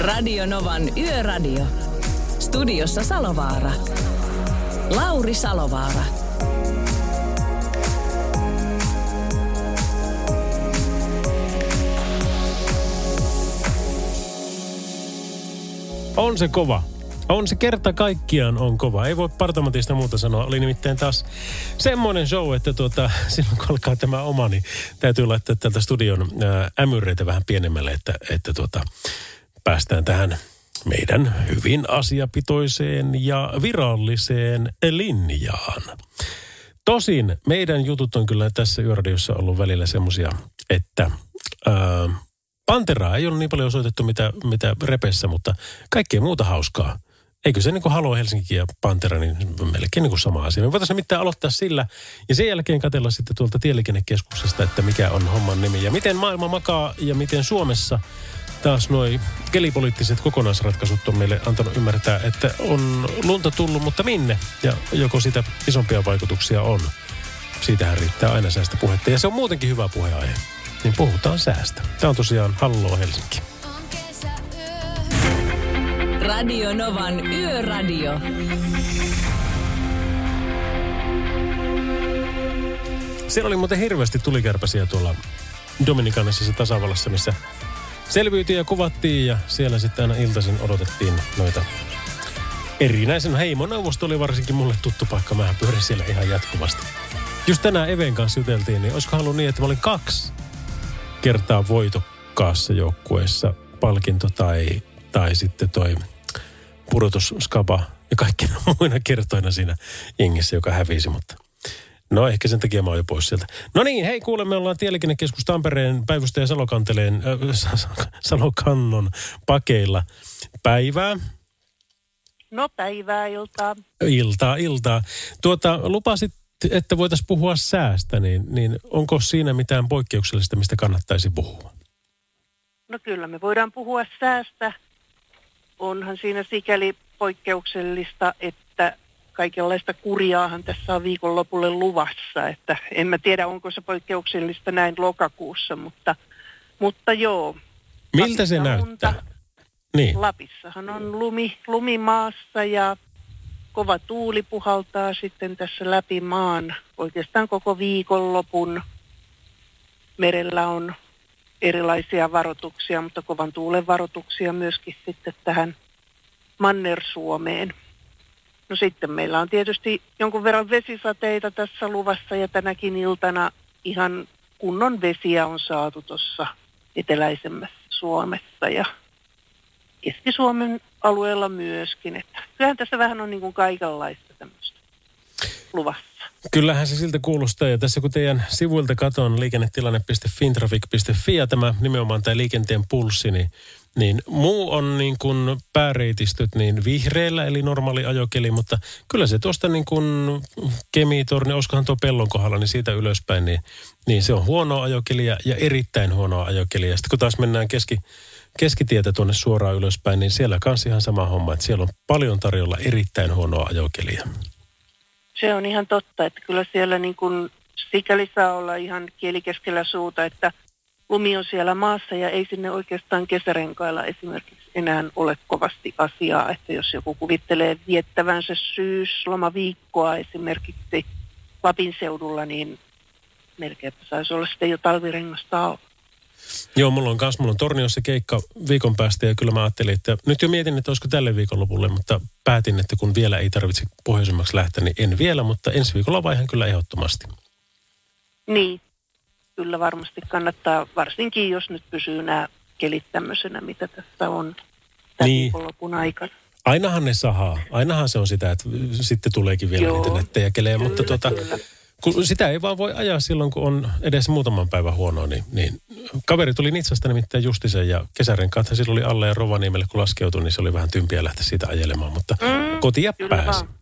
Radio Novan Yöradio. Studiossa Salovaara. Lauri Salovaara. On se kova. On se kerta kaikkiaan on kova. Ei voi partamatista muuta sanoa. Oli nimittäin taas semmoinen show, että tuota, silloin kun alkaa tämä oma, niin täytyy laittaa tältä studion ämyreitä vähän pienemmälle, että, että tuota, päästään tähän meidän hyvin asiapitoiseen ja viralliseen linjaan. Tosin meidän jutut on kyllä tässä yöradiossa ollut välillä semmosia, että ää, Panteraa ei ole niin paljon soitettu mitä, mitä repessä, mutta kaikkea muuta hauskaa. Eikö se niin kuin Halo Helsinki ja Pantera, niin melkein niin kuin sama asia. Me voitaisiin mitään aloittaa sillä ja sen jälkeen katella sitten tuolta tieliikennekeskuksesta, että mikä on homman nimi ja miten maailma makaa ja miten Suomessa taas nuo kelipoliittiset kokonaisratkaisut on meille antanut ymmärtää, että on lunta tullut, mutta minne? Ja joko sitä isompia vaikutuksia on. Siitähän riittää aina säästä puhetta. Ja se on muutenkin hyvä puheenaihe. Niin puhutaan säästä. Tämä on tosiaan Halloo Helsinki. Radio Novan Yöradio. Siellä oli muuten hirveästi tulikärpäsiä tuolla Dominikanisessa tasavallassa, missä selviytiin ja kuvattiin ja siellä sitten aina iltaisin odotettiin noita erinäisen heimoneuvosto oli varsinkin mulle tuttu paikka. Mähän pyörin siellä ihan jatkuvasti. Just tänään Even kanssa juteltiin, niin olisiko halunnut niin, että mä olin kaksi kertaa voitokkaassa joukkueessa palkinto tai, tai sitten toi pudotusskaba ja kaikkina muina kertoina siinä jengissä, joka hävisi, mutta No ehkä sen takia mä oon jo pois sieltä. No niin, hei kuule, me ollaan Tieliikennekeskus Tampereen päivystäjä Salokanteleen, äh, Salokannon pakeilla päivää. No päivää, iltaa. Iltaa, iltaa. Tuota, lupasit, että voitaisiin puhua säästä, niin, niin onko siinä mitään poikkeuksellista, mistä kannattaisi puhua? No kyllä, me voidaan puhua säästä. Onhan siinä sikäli poikkeuksellista, että kaikenlaista kuriaahan tässä on viikonlopulle luvassa. Että en mä tiedä, onko se poikkeuksellista näin lokakuussa, mutta, mutta joo. Miltä se näyttää? Niin. Lapissahan on lumi, lumi maassa ja kova tuuli puhaltaa sitten tässä läpi maan oikeastaan koko viikonlopun. Merellä on erilaisia varoituksia, mutta kovan tuulen varoituksia myöskin sitten tähän Manner-Suomeen. No sitten meillä on tietysti jonkun verran vesisateita tässä luvassa ja tänäkin iltana ihan kunnon vesiä on saatu tuossa eteläisemmässä Suomessa ja Keski-Suomen alueella myöskin. Että kyllähän tässä vähän on niin kuin kaikenlaista tämmöistä luvassa. Kyllähän se siltä kuulostaa. Ja tässä kun teidän sivuilta katon liikennetilanne.fintraffic.fi ja tämä nimenomaan tämä liikenteen pulssi, niin, niin muu on niin kuin pääreitistöt niin vihreällä, eli normaali ajokeli, mutta kyllä se tuosta niin kuin Kemitorni, olisikohan tuo pellon kohdalla, niin siitä ylöspäin, niin, niin se on huonoa ajokelia ja erittäin huonoa ajokelia. Sitten kun taas mennään keski, keskitietä tuonne suoraan ylöspäin, niin siellä kanssa ihan sama homma, että siellä on paljon tarjolla erittäin huonoa ajokelia. Se on ihan totta, että kyllä siellä niin kuin sikäli saa olla ihan kieli keskellä suuta, että lumi on siellä maassa ja ei sinne oikeastaan kesärenkailla esimerkiksi enää ole kovasti asiaa, että jos joku kuvittelee viettävänsä syyslomaviikkoa esimerkiksi Lapin seudulla, niin melkeinpä saisi olla sitten jo talvirengasta alla. Joo, mulla on kans, mulla on Torniossa keikka viikon päästä ja kyllä mä ajattelin, että nyt jo mietin, että olisiko tälle viikonlopulle, mutta päätin, että kun vielä ei tarvitse pohjoisemmaksi lähteä, niin en vielä, mutta ensi viikolla vaihan kyllä ehdottomasti. Niin, kyllä varmasti kannattaa, varsinkin jos nyt pysyy nämä kelit tämmöisenä, mitä tässä on tämän Niin. viikonlopun aikana. Ainahan ne sahaa. Ainahan se on sitä, että sitten tuleekin vielä Joo, niitä nettejä kelejä, mutta Kyllä, tuota, kyllä. kun sitä ei vaan voi ajaa silloin, kun on edes muutaman päivän huonoa, niin, niin kaveri tuli Nitsasta nimittäin Justisen ja kesärenkaat sillä oli alle ja Rovaniemelle, kun laskeutui, niin se oli vähän tympiä lähteä siitä ajelemaan, mutta mm, kotia pääsi. Vaan.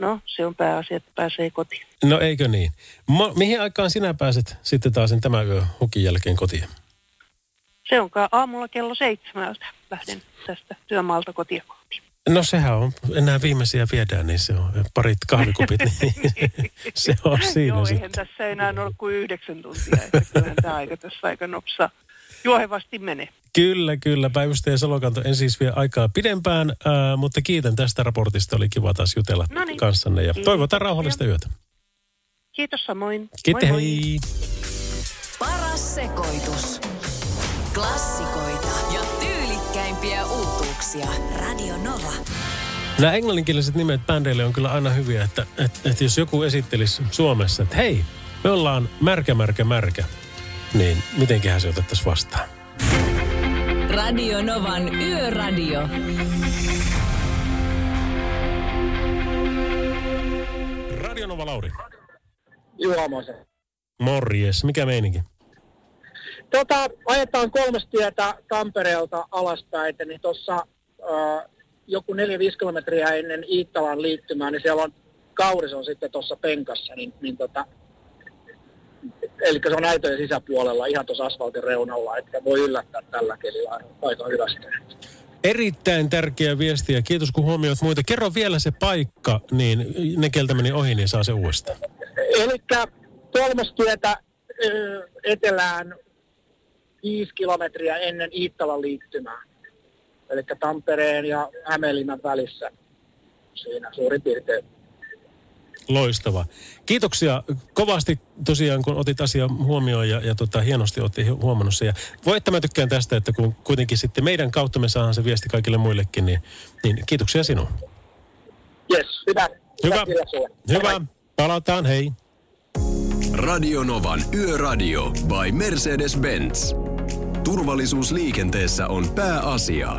No, se on pääasia, että pääsee kotiin. No eikö niin? Ma, mihin aikaan sinä pääset sitten taas tämän yö hukin jälkeen kotiin? Se on aamulla kello seitsemältä lähden tästä työmaalta kotiin. No sehän on, enää viimeisiä viedään, niin se on parit kahvikupit, niin se on siinä Joo, eihän tässä enää ole kuin yhdeksän tuntia, että kyllähän tämä aika tässä aika nopsa juohevasti menee. Kyllä, kyllä. Päivystäjä Salokanto en siis vie aikaa pidempään, äh, mutta kiitän tästä raportista. Oli kiva taas jutella Noniin. kanssanne ja toivotaan rauhallista yötä. Kiitos samoin. Kiitos, hei. Paras sekoitus. Klassikoita ja tyylikkäimpiä uutuuksia. Radio Nova. Nämä englanninkieliset nimet bändeille on kyllä aina hyviä, että, että, että jos joku esittelisi Suomessa, että hei, me ollaan märkä, märkä, märkä, niin mitenköhän se otettaisiin vastaan? Radio Novan Yöradio. Radio Nova Lauri. Juha Morjes, mikä meininki? Tota, ajetaan kolmostietä Tampereelta alaspäin, niin tuossa äh, joku 4-5 kilometriä ennen Iittalan liittymää, niin siellä on kauris on sitten tuossa penkassa, niin, niin tota, eli se on näytöjen sisäpuolella ihan tuossa asfaltin reunalla, että voi yllättää tällä kelillä aika hyvästi. Erittäin tärkeä viesti ja kiitos kun huomioit muita. Kerro vielä se paikka, niin ne keltä meni ohi, niin saa se uudestaan. Eli kolmostietä etelään 5 kilometriä ennen Iittalan liittymää. Eli Tampereen ja Hämeenlinnan välissä siinä suurin piirtein. Loistava. Kiitoksia kovasti tosiaan, kun otit asian huomioon ja, ja tota, hienosti otti huomannut se. Ja voi, että mä tykkään tästä, että kun kuitenkin sitten meidän kautta me saadaan se viesti kaikille muillekin, niin, niin kiitoksia sinun. Yes, hyvä. Hyvä. Hyvä. hyvä. Palataan, hei. Radionovan Yöradio by Mercedes-Benz. Turvallisuus liikenteessä on pääasia.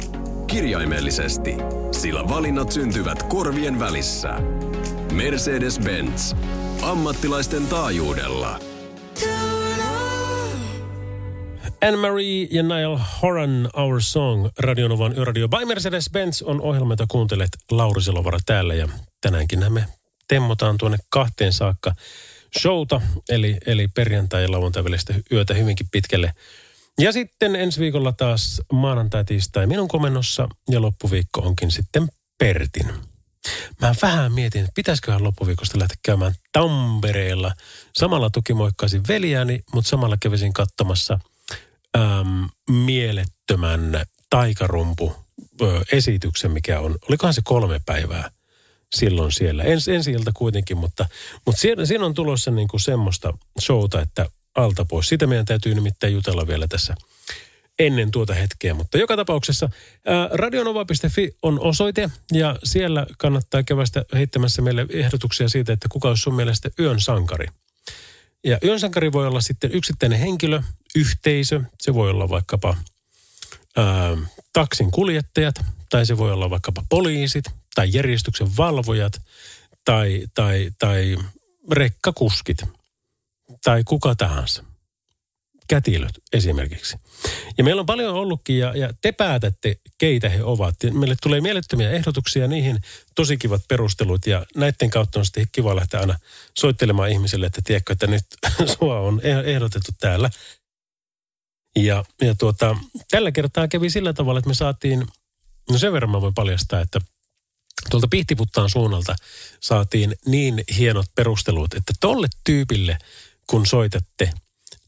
Kirjaimellisesti, sillä valinnat syntyvät korvien välissä. Mercedes-Benz. Ammattilaisten taajuudella. Anne-Marie ja Niall Horan, Our Song, Radionovan Yöradio by Mercedes-Benz on ohjelma, jota kuuntelet Lauri Selovara täällä. Ja tänäänkin me temmotaan tuonne kahteen saakka showta, eli, eli perjantai- ja lauantai yötä hyvinkin pitkälle. Ja sitten ensi viikolla taas maanantai, tiistai minun komennossa ja loppuviikko onkin sitten Pertin. Mä vähän mietin, että pitäisiköhän loppuviikosta lähteä käymään Tampereella. Samalla tukimoikkaisin veljääni, mutta samalla kävisin katsomassa äm, mielettömän taikarumpu ö, esityksen, mikä on, olikohan se kolme päivää silloin siellä. Ens, ensi ilta kuitenkin, mutta, mutta siinä, siinä on tulossa niin kuin semmoista showta, että alta pois. Sitä meidän täytyy nimittäin jutella vielä tässä ennen tuota hetkeä. Mutta joka tapauksessa ää, radionova.fi on osoite ja siellä kannattaa kevästä heittämässä meille ehdotuksia siitä, että kuka olisi sun mielestä yön sankari. Ja yön sankari voi olla sitten yksittäinen henkilö, yhteisö, se voi olla vaikkapa ää, taksin kuljettajat, tai se voi olla vaikkapa poliisit, tai järjestyksen valvojat, tai, tai, tai rekkakuskit, tai kuka tahansa. Kätilöt esimerkiksi. Ja meillä on paljon ollutkin ja, ja te päätätte, keitä he ovat. Ja meille tulee mielettömiä ehdotuksia, niihin tosi kivat perustelut ja näiden kautta on sitten kiva lähteä aina soittelemaan ihmisille, että tiedätkö, että nyt sua on eh- ehdotettu täällä. Ja, ja tuota, tällä kertaa kävi sillä tavalla, että me saatiin, no sen verran mä voin paljastaa, että tuolta Pihtiputtaan suunnalta saatiin niin hienot perustelut, että tolle tyypille, kun soitatte,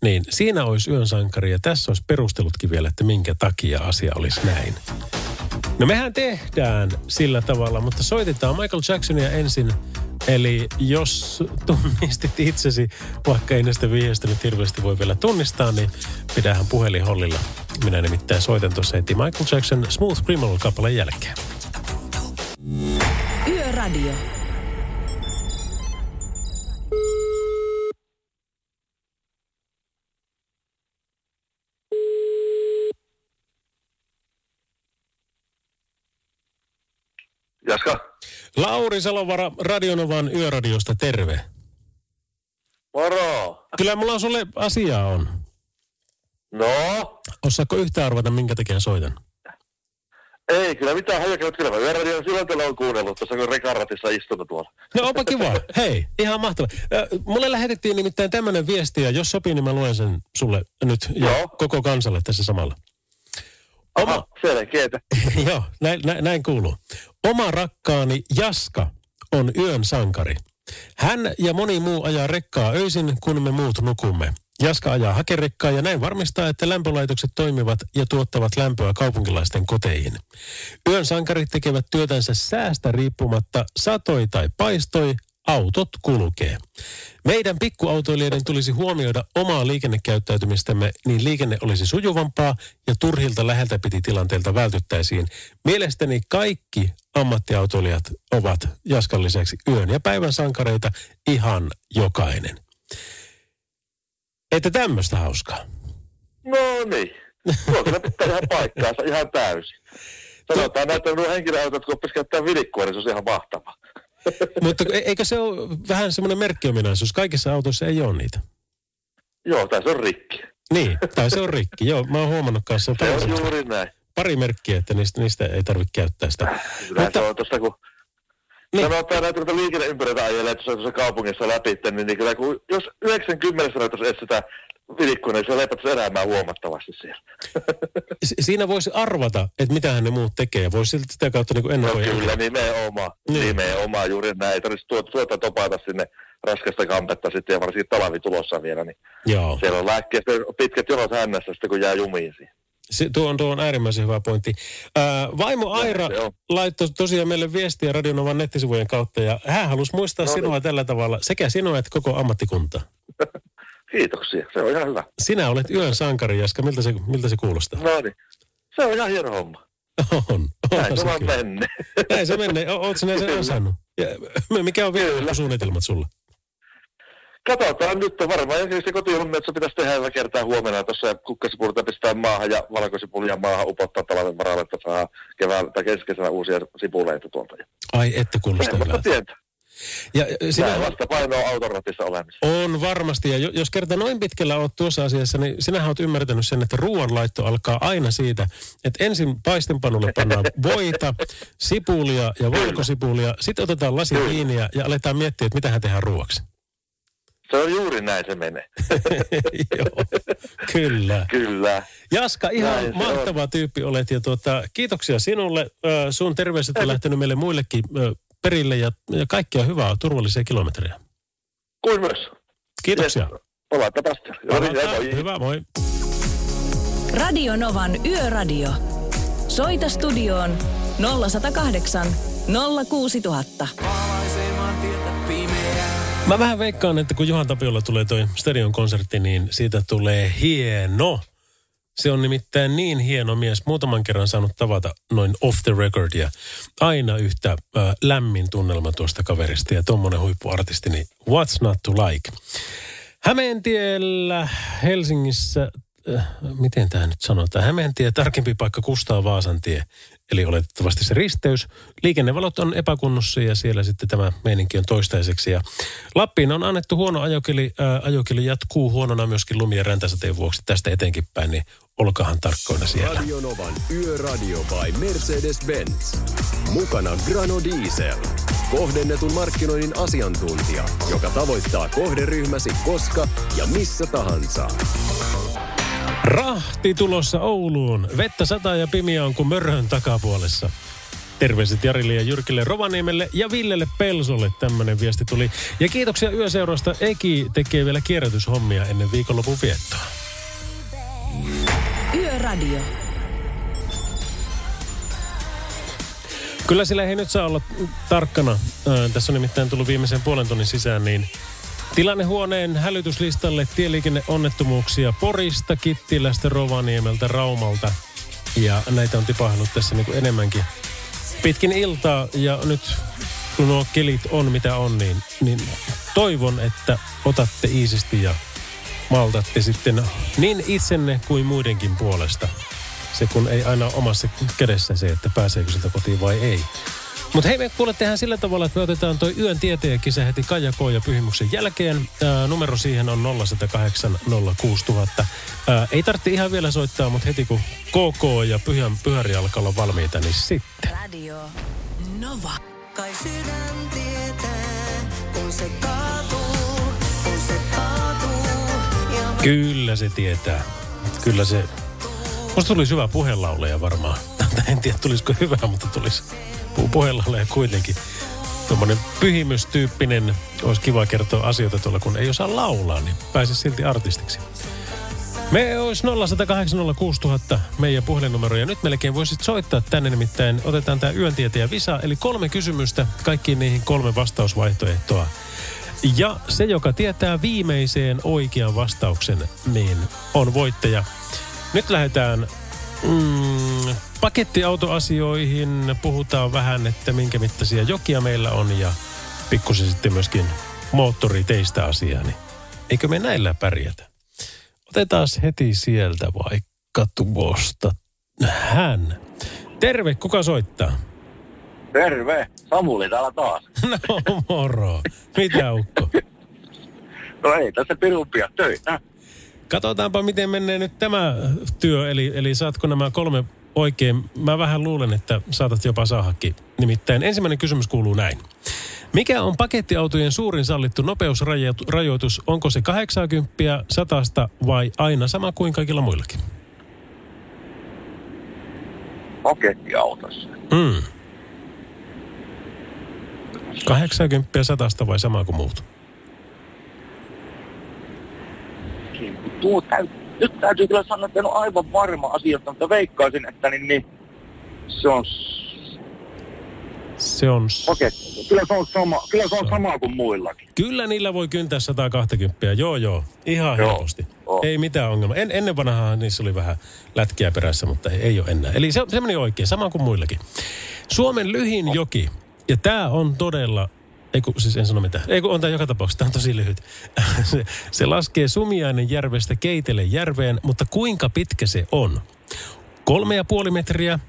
niin siinä olisi yön sankari ja tässä olisi perustelutkin vielä, että minkä takia asia olisi näin. No mehän tehdään sillä tavalla, mutta soitetaan Michael Jacksonia ensin. Eli jos tunnistit itsesi, vaikka ei näistä vihjeistä nyt hirveästi voi vielä tunnistaa, niin pidähän puhelin hollilla. Minä nimittäin soitan tuossa heti Michael Jackson Smooth Criminal kappaleen jälkeen. Yöradio. Jaska. Lauri Salovara Radionovan Yöradiosta, terve. Moro! Kyllä mulla on sulle asiaa on. No? Osaatko yhtään arvata, minkä takia soitan? Ei, kyllä mitään hajakin, mutta kyllä mä yöradion silloin tällä on kuunnellut, tuossa kun rekaratissa istunut tuolla. No onpa kiva. Hei, ihan mahtava. Mulle lähetettiin nimittäin tämmöinen viesti, ja jos sopii, niin mä luen sen sulle nyt ja Joo. koko kansalle tässä samalla. Oma, Aha, selkeetä. joo, näin, näin, näin kuuluu. Oma rakkaani Jaska on yön sankari. Hän ja moni muu ajaa rekkaa öisin, kun me muut nukumme. Jaska ajaa hakerekkaa ja näin varmistaa, että lämpölaitokset toimivat ja tuottavat lämpöä kaupunkilaisten koteihin. Yön sankarit tekevät työtänsä säästä riippumatta, satoi tai paistoi, autot kulkee. Meidän pikkuautoilijoiden tulisi huomioida omaa liikennekäyttäytymistämme, niin liikenne olisi sujuvampaa ja turhilta läheltä piti tilanteelta vältyttäisiin. Mielestäni kaikki ammattiautoilijat ovat Jaskan lisäksi yön ja päivän sankareita ihan jokainen. Että tämmöistä hauskaa. No niin. Tuo kyllä pitää ihan paikkaansa ihan täysin. Sanotaan näitä nuo henkilöautot, kun oppisi käyttää niin se olisi ihan mahtavaa. Mutta e- eikö se ole vähän semmoinen merkkiominaisuus? Kaikissa autoissa ei ole niitä. Joo, tässä on rikki. Niin, tai se on rikki. Joo, mä oon huomannut kanssa Se on juuri näin. pari merkkiä, että niistä, niistä ei tarvitse käyttää sitä. Kyllä Mutta- se on tuosta, kun Niin. sanotaan näitä tuota liikenneympyröitä ajelee tuossa, tuossa kaupungissa läpi, niin, niin kyllä kun, jos 90 sanotaan edes niin se lepätäisi elämää huomattavasti siellä. Si- Siinä voisi arvata, että mitähän ne muut tekee. Voisi silti sitä kautta niin No ennakoida. kyllä, nimenomaan. Niin. Niin. Nimenomaan, juuri näin. Ei tarvitsisi tuota, tuota topata sinne raskasta kampetta sitten ja varsinkin talvi tulossa vielä, niin Joo. siellä on lääkkeet pitkät jonot hännässä sitten, kun jää jumiin siihen. Se, tuo, on, tuo on äärimmäisen hyvä pointti. Ää, vaimo Aira laittoi tosiaan meille viestiä Radionovan nettisivujen kautta ja hän halusi muistaa No niin. sinua tällä tavalla, sekä sinua että koko ammattikunta. Kiitoksia, se on ihan hyvä. Sinä olet yön sankari, Jaska. Miltä se, miltä se kuulostaa? No niin, se on ihan hieno homma. On. Näin on se se vaan menee. Näin se menee. O- Ootko sinä sen osannut? Ja, mikä on vielä Kyllä. suunnitelmat sulla? Katsotaan nyt, varmaan ensin se kotihommia, pitäisi tehdä yhdellä kertaa huomenna tuossa ja kukkasipulia pistää maahan ja valkosipulia maahan upottaa talven varalle, että saa keväällä tai keskesänä uusia sipuleita tuolta. Ai, että kuulostaa hyvältä. Ja ja sinä Näin vasta painoa autoratissa olemassa. On varmasti, ja jo- jos kerta noin pitkällä olet tuossa asiassa, niin sinähän olet ymmärtänyt sen, että ruoanlaitto alkaa aina siitä, että ensin paistenpanulle pannaan voita, sipulia ja valkosipulia, sitten otetaan lasi viiniä ja aletaan miettiä, että mitähän tehdään ruoaksi. Se on juuri näin se menee. Joo, kyllä. Kyllä. Jaska, ihan Näin mahtava tyyppi olet ja tuota, kiitoksia sinulle. Sun terveiset on lähtenyt meille muillekin perille ja, ja kaikkia hyvää, turvallisia kilometrejä. Kuin myös. Kiitoksia. Joo, niin, Palataan. moi. Hyvä, moi. Radio Novan Yöradio. Soita studioon 0108 06000. Mä vähän veikkaan, että kun Juhan Tapiolla tulee toi Stadion konsertti, niin siitä tulee hieno. Se on nimittäin niin hieno mies. Muutaman kerran saanut tavata noin off the record ja aina yhtä äh, lämmin tunnelma tuosta kaverista ja tommonen huippuartisti, niin what's not to like. Hämeentiellä Helsingissä, äh, miten tämä nyt sanotaan, Hämeentie, tarkempi paikka Kustaa Vaasantie, eli oletettavasti se risteys. Liikennevalot on epäkunnossa ja siellä sitten tämä meininki on toistaiseksi. Ja Lappiin on annettu huono ajokeli, ää, ajokeli jatkuu huonona myöskin lumi- ja räntäsateen vuoksi tästä eteenkin päin, niin olkahan tarkkoina siellä. Radionovan Yöradio by Mercedes-Benz. Mukana Grano Diesel. Kohdennetun markkinoinnin asiantuntija, joka tavoittaa kohderyhmäsi koska ja missä tahansa. Rahti tulossa Ouluun. Vettä sataa ja pimiä on kuin mörhön takapuolessa. Terveiset Jarille ja Jyrkille Rovaniemelle ja Villelle Pelsolle tämmöinen viesti tuli. Ja kiitoksia yöseurasta. Eki tekee vielä kierrätyshommia ennen viikonlopun viettoa. Yöradio. Kyllä sillä ei nyt saa olla tarkkana. Ää, tässä on nimittäin tullut viimeisen puolen tunnin sisään, niin tilannehuoneen hälytyslistalle tieliikenneonnettomuuksia Porista, Kittilästä, Rovaniemeltä, Raumalta. Ja näitä on tipahtanut tässä niin kuin enemmänkin pitkin iltaa ja nyt kun nuo kelit on mitä on, niin, niin toivon, että otatte iisisti ja maltatte sitten niin itsenne kuin muidenkin puolesta. Se kun ei aina omassa kädessä se, että pääseekö sieltä kotiin vai ei. Mutta hei, me kuule tehdään sillä tavalla, että me otetaan toi yön tieteenkisä heti Kaija K. ja Pyhimyksen jälkeen. Ää, numero siihen on 0108 06000. Ää, ei tarvitse ihan vielä soittaa, mutta heti kun KK ja Pyhän Pyhäri alkaa olla valmiita, niin sitten. Radio Nova. Kai sydän tietää, kun se kaatuu, kun se kaatuu. Ja Kyllä se tietää. Kyllä se... Musta tulisi hyvä puheenlaulaja varmaan. en tiedä tulisiko hyvä, mutta tulisi pu- puheenlaulaja kuitenkin. Tuommoinen pyhimystyyppinen, olisi kiva kertoa asioita tuolla, kun ei osaa laulaa, niin pääsisi silti artistiksi. Me olisi 0806000 meidän puhelinnumero ja nyt melkein voisit soittaa tänne nimittäin. Otetaan tämä yöntieteen visa, eli kolme kysymystä, kaikkiin niihin kolme vastausvaihtoehtoa. Ja se, joka tietää viimeiseen oikean vastauksen, niin on voittaja. Nyt lähdetään mm, pakettiautoasioihin. Puhutaan vähän, että minkä mittaisia jokia meillä on ja pikkusen sitten myöskin moottoriteistä asiaa. Niin eikö me näillä pärjätä? Otetaan heti sieltä vaikka tuosta hän. Terve, kuka soittaa? Terve, Samuli täällä taas. No moro. Mitä ukko? No ei tässä pirumpia töitä. Katsotaanpa, miten menee nyt tämä työ, eli, eli saatko nämä kolme oikein. Mä vähän luulen, että saatat jopa saahakin. Nimittäin ensimmäinen kysymys kuuluu näin. Mikä on pakettiautojen suurin sallittu nopeusrajoitus? Onko se 80, 100 vai aina sama kuin kaikilla muillakin? Pakettiautossa. Mm. 80 ja 100 vai sama kuin muut? Tuo täy... Nyt täytyy kyllä sanoa, että en ole aivan varma asiasta, mutta veikkaisin, että niin, niin se on Se on... s- paketti. Kyllä se on sama, kyllä se on sama kuin muillakin. Kyllä niillä voi kyntää 120. Joo, joo. Ihan Joo, helposti. joo. Ei mitään ongelmaa. En, ennen vanhaa niissä oli vähän lätkiä perässä, mutta ei, ei ole enää. Eli se, se meni oikein, sama kuin muillakin. Suomen lyhin joki. Ja tämä on todella... Ei kun, siis en sano mitään. Ei kun on tämä joka tapauksessa, tämä on tosi lyhyt. se, se laskee Sumiainen järvestä Keitele järveen, mutta kuinka pitkä se on? Kolme ja puoli metriä,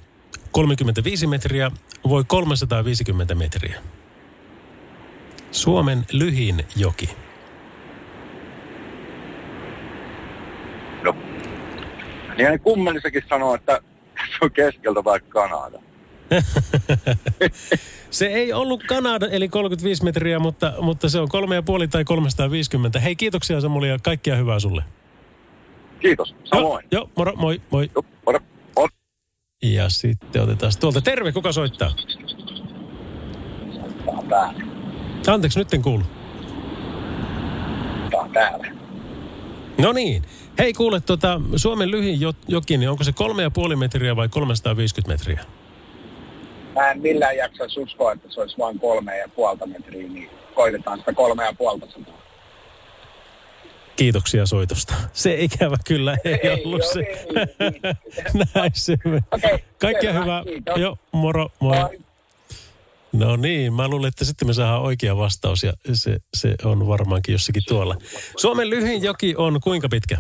35 metriä, voi 350 metriä. Suomen lyhin joki. No. Niin hän kummelissakin sanoo, että se on keskeltä vai Kanada. Se ei ollut Kanada, eli 35 metriä, mutta, mutta se on kolme ja puoli tai 350. Hei, kiitoksia Samuli ja kaikkia hyvää sulle. Kiitos, samoin. Joo, joo moro, moi, moi. Joo, moro. Moro. Ja sitten otetaan tuolta. Terve, kuka soittaa? Tää on täällä. Anteeksi, nyt en kuulu. Tää on täällä. No niin. Hei, kuule, tota, Suomen lyhin jo- joki, niin onko se kolme ja puoli metriä vai 350 metriä? Mä en millään jaksaisi uskoa, että se olisi vain kolme ja puolta metriä, niin koitetaan sitä kolme ja puolta sataa. Kiitoksia soitosta. Se ikävä kyllä ei, Ei ollut ole, se. ei, Näin se. Okei, Kaikkea selvä, hyvää. kiitos. Joo, moro, moi. Moi. No niin, mä luulen, että sitten me saadaan oikea vastaus ja se, se on varmaankin jossakin tuolla. Suomen lyhin joki on kuinka pitkä?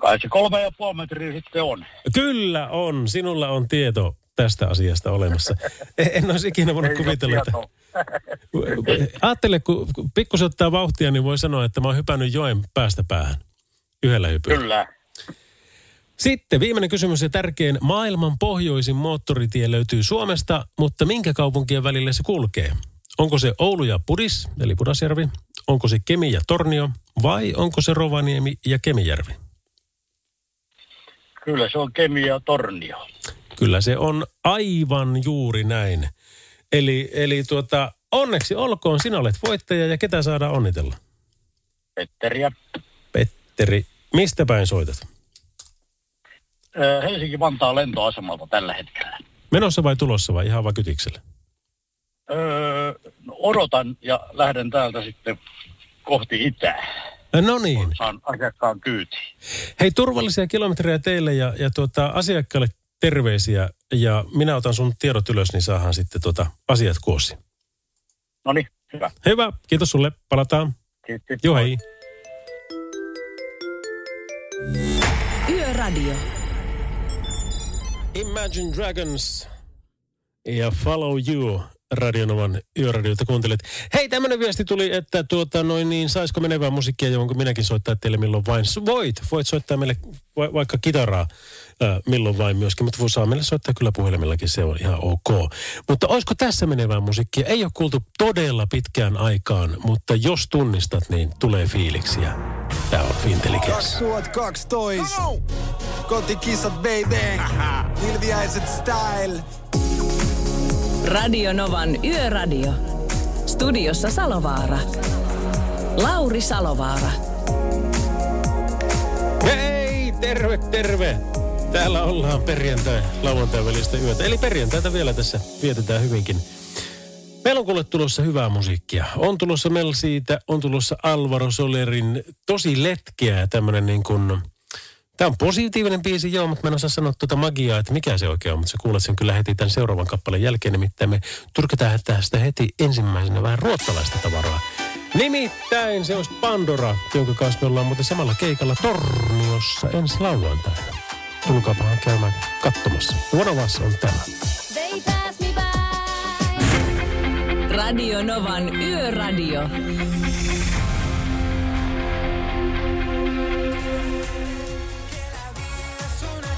Kai se kolme ja puoli metriä sitten on. Kyllä on, sinulla on tieto tästä asiasta olemassa. En- En olisi ikinä voinut Ei kuvitella, että... kun kun pikkusen ottaa vauhtia, niin voi sanoa, että mä oon hypännyt joen päästä päähän. Yhdellä hypyllä. Kyllä. Sitten viimeinen kysymys ja tärkein. Maailman pohjoisin moottoritie löytyy Suomesta, mutta minkä kaupunkien välillä se kulkee? Onko se Oulu ja Pudis, eli Pudasjärvi? Onko se Kemi ja Tornio? Vai onko se Rovaniemi ja Kemijärvi? Kyllä se on Kemi ja Tornio. Kyllä se on aivan juuri näin. Eli, eli tuota, onneksi olkoon, sinä olet voittaja ja ketä saadaan onnitella? Petteriä. Petteri, mistä päin soitat? Ö, Helsinki-Vantaan lentoasemalta tällä hetkellä. Menossa vai tulossa vai ihan vaan kytiksellä? Öö, no odotan ja lähden täältä sitten kohti itää. No niin. Saan asiakkaan kyytiin. Hei, turvallisia kilometrejä teille ja, ja tuota, asiakkaalle terveisiä. Ja minä otan sun tiedot ylös, niin saadaan sitten tuota, asiat koosi. No niin, hyvä. Hyvä, kiitos sulle. Palataan. Kiitos. Joo, hei. Yöradio. Imagine Dragons. ja Follow You Radionovan yöradiota kuuntelet. Hei, tämmönen viesti tuli, että tuota noin niin, saisiko menevää musiikkia, jonka minäkin soittaa teille milloin vain. Voit, voit soittaa meille va- vaikka kitaraa ää, milloin vain myöskin, mutta voi saa meille soittaa kyllä puhelimellakin, se on ihan ok. Mutta olisiko tässä menevää musiikkia? Ei ole kuultu todella pitkään aikaan, mutta jos tunnistat, niin tulee fiiliksiä. Tää on Fintelligence. 2012. Kotikissat baby. Ilviäiset style. Radio Novan Yöradio. Studiossa Salovaara. Lauri Salovaara. Hei, terve, terve. Täällä ollaan perjantai, lauantai välistä yötä. Eli perjantaita vielä tässä vietetään hyvinkin. Meillä on kuule tulossa hyvää musiikkia. On tulossa Mel siitä, on tulossa Alvaro Solerin tosi letkeä tämmönen niin kuin... Tämä on positiivinen biisi, joo, mutta mä en osaa sanoa tuota magiaa, että mikä se oikein on, mutta sä kuulet sen kyllä heti tämän seuraavan kappaleen jälkeen, nimittäin me turkitaan tästä heti ensimmäisenä vähän ruottalaista tavaraa. Nimittäin se olisi Pandora, jonka kanssa me ollaan muuten samalla keikalla Torniossa ensi lauantaina. Tulkaapahan käymään katsomassa. One of Us on täällä. Radio Novan Yöradio.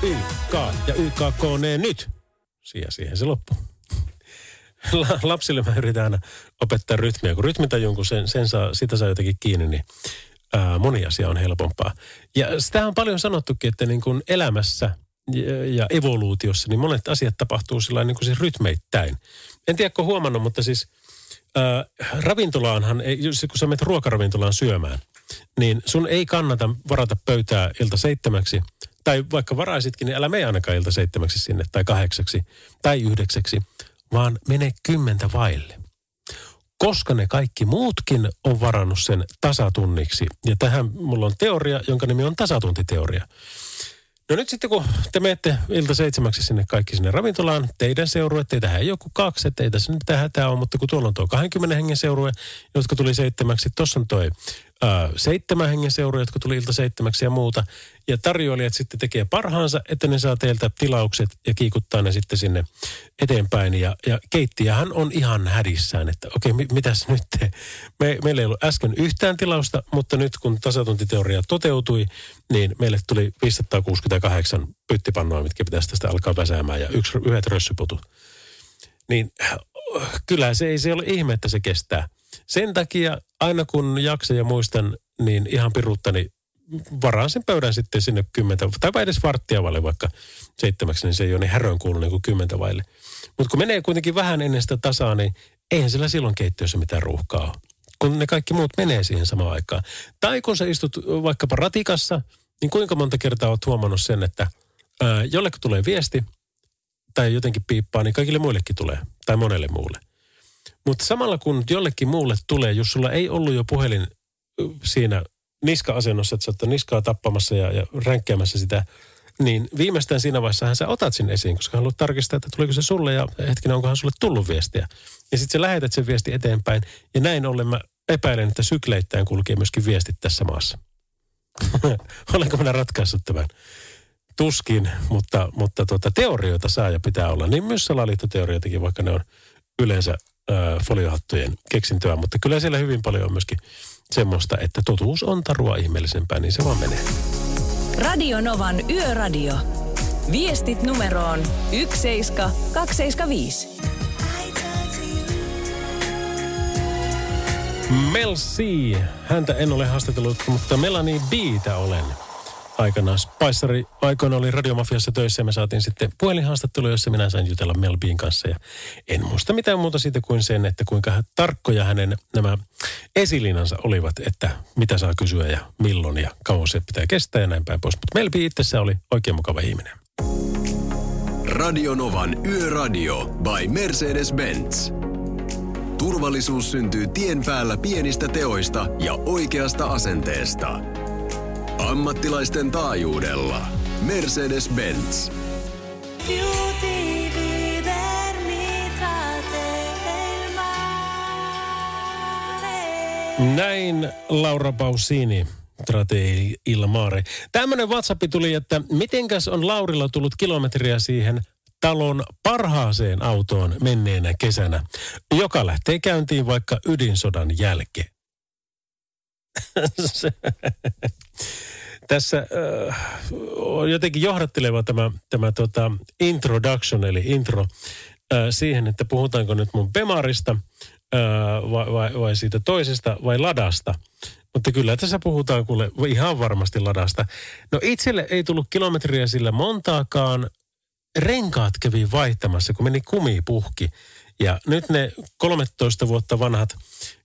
YK ja YKK nyt. Siihen, siihen se loppuu. La- Lapsille mä yritän aina opettaa rytmiä. Kun rytmitaju, kun sen, sen saa, sitä saa jotenkin kiinni, niin ää, moni asia on helpompaa. Ja sitä on paljon sanottukin, että niin kuin elämässä ja, ja evoluutiossa, niin monet asiat tapahtuu sillä niin kuin siis rytmeittäin. En tiedä, kun huomannut, mutta siis ää, ravintolaanhan, ei, kun sä menet ruokaravintolaan syömään, niin sun ei kannata varata pöytää ilta seitsemäksi, tai vaikka varaisitkin, niin älä mene ainakaan ilta seitsemäksi sinne, tai kahdeksaksi, tai yhdeksäksi, vaan mene kymmentä vaille. Koska ne kaikki muutkin on varannut sen tasatunniksi. Ja tähän mulla on teoria, jonka nimi on tasatuntiteoria. No nyt sitten kun te menette ilta seitsemäksi sinne kaikki sinne ravintolaan, teidän seurue, teitähän ei joku kaksi, että ei tässä nyt mitään hätää ole, mutta kun tuolla on tuo 20 hengen seurue, jotka tuli seitsemäksi, tuossa on toi ää, seitsemän hengen seurue, jotka tuli ilta seitsemäksi ja muuta. Ja tarjoilijat sitten tekee parhaansa, että ne saa teiltä tilaukset ja kiikuttaa ne sitten sinne eteenpäin. Ja, ja keittäjähän on ihan hädissään, että okei, mi- mitäs nyt te? Me, meillä ei ollut äsken yhtään tilausta, mutta nyt kun tasatuntiteoria toteutui, niin meille tuli 568 pyttipannua, mitkä pitäisi tästä alkaa väsäämään ja yksi, yhdet rössyputut. Niin kyllä se ei se ole ihme, että se kestää. Sen takia aina kun jaksan ja muistan, niin ihan piruuttani varaan sen pöydän sitten sinne kymmentä, tai edes varttia vaille vaikka seitsemäksi, niin se ei ole niin härön kuulu niin kuin kymmentä vaille. Mutta kun menee kuitenkin vähän ennen sitä tasaa, niin eihän sillä silloin keittiössä mitään ruuhkaa ole. Kun ne kaikki muut menee siihen samaan aikaan. Tai kun sä istut vaikkapa ratikassa, niin kuinka monta kertaa oot huomannut sen, että jollekin tulee viesti, tai jotenkin piippaa, niin kaikille muillekin tulee, tai monelle muulle. Mutta samalla kun jollekin muulle tulee, jos sulla ei ollut jo puhelin siinä niska-asennossa, että sä oot niskaa tappamassa ja, ja ränkkäämässä sitä, niin viimeistään siinä vaiheessa sä otat sen esiin, koska haluat tarkistaa, että tuliko se sulle ja hetkinen, onkohan sulle tullut viestiä. Ja sitten sä lähetät sen viesti eteenpäin. Ja näin ollen mä epäilen, että sykleittäin kulkee myöskin viestit tässä maassa. Olenko minä ratkaissut tämän? Tuskin, mutta, mutta tuota, teorioita saa ja pitää olla. Niin myös salaliittoteorioitakin, vaikka ne on yleensä foliohattujen keksintöä. Mutta kyllä siellä hyvin paljon on myöskin semmoista, että totuus on tarua ihmeellisempää, niin se vaan menee. Radio Novan Yöradio. Viestit numeroon 17275. Mel C. Häntä en ole haastatellut, mutta Melanie Btä olen aikanaan. Spaissari aikoina oli radiomafiassa töissä ja me saatiin sitten puhelinhaastattelu, jossa minä sain jutella Mel Bn kanssa. Ja en muista mitään muuta siitä kuin sen, että kuinka tarkkoja hänen nämä esilinansa olivat, että mitä saa kysyä ja milloin ja kauan se pitää kestää ja näin päin pois. Mutta Mel B itsessään oli oikein mukava ihminen. Radionovan Yöradio by Mercedes-Benz. Turvallisuus syntyy tien päällä pienistä teoista ja oikeasta asenteesta. Ammattilaisten taajuudella. Mercedes-Benz. Näin Laura Pausini. Trate il mare. Tämmöinen WhatsApp tuli, että mitenkäs on Laurilla tullut kilometriä siihen talon parhaaseen autoon menneenä kesänä, joka lähtee käyntiin vaikka ydinsodan jälkeen. Tässä äh, on jotenkin johdatteleva tämä, tämä tota introduction, eli intro äh, siihen, että puhutaanko nyt mun Bemarista äh, vai, vai, vai siitä toisesta vai ladasta. Mutta kyllä tässä puhutaan kuule ihan varmasti ladasta. No itselle ei tullut kilometriä sillä montaakaan. Renkaat kävi vaihtamassa, kun meni kumipuhki. Ja nyt ne 13 vuotta vanhat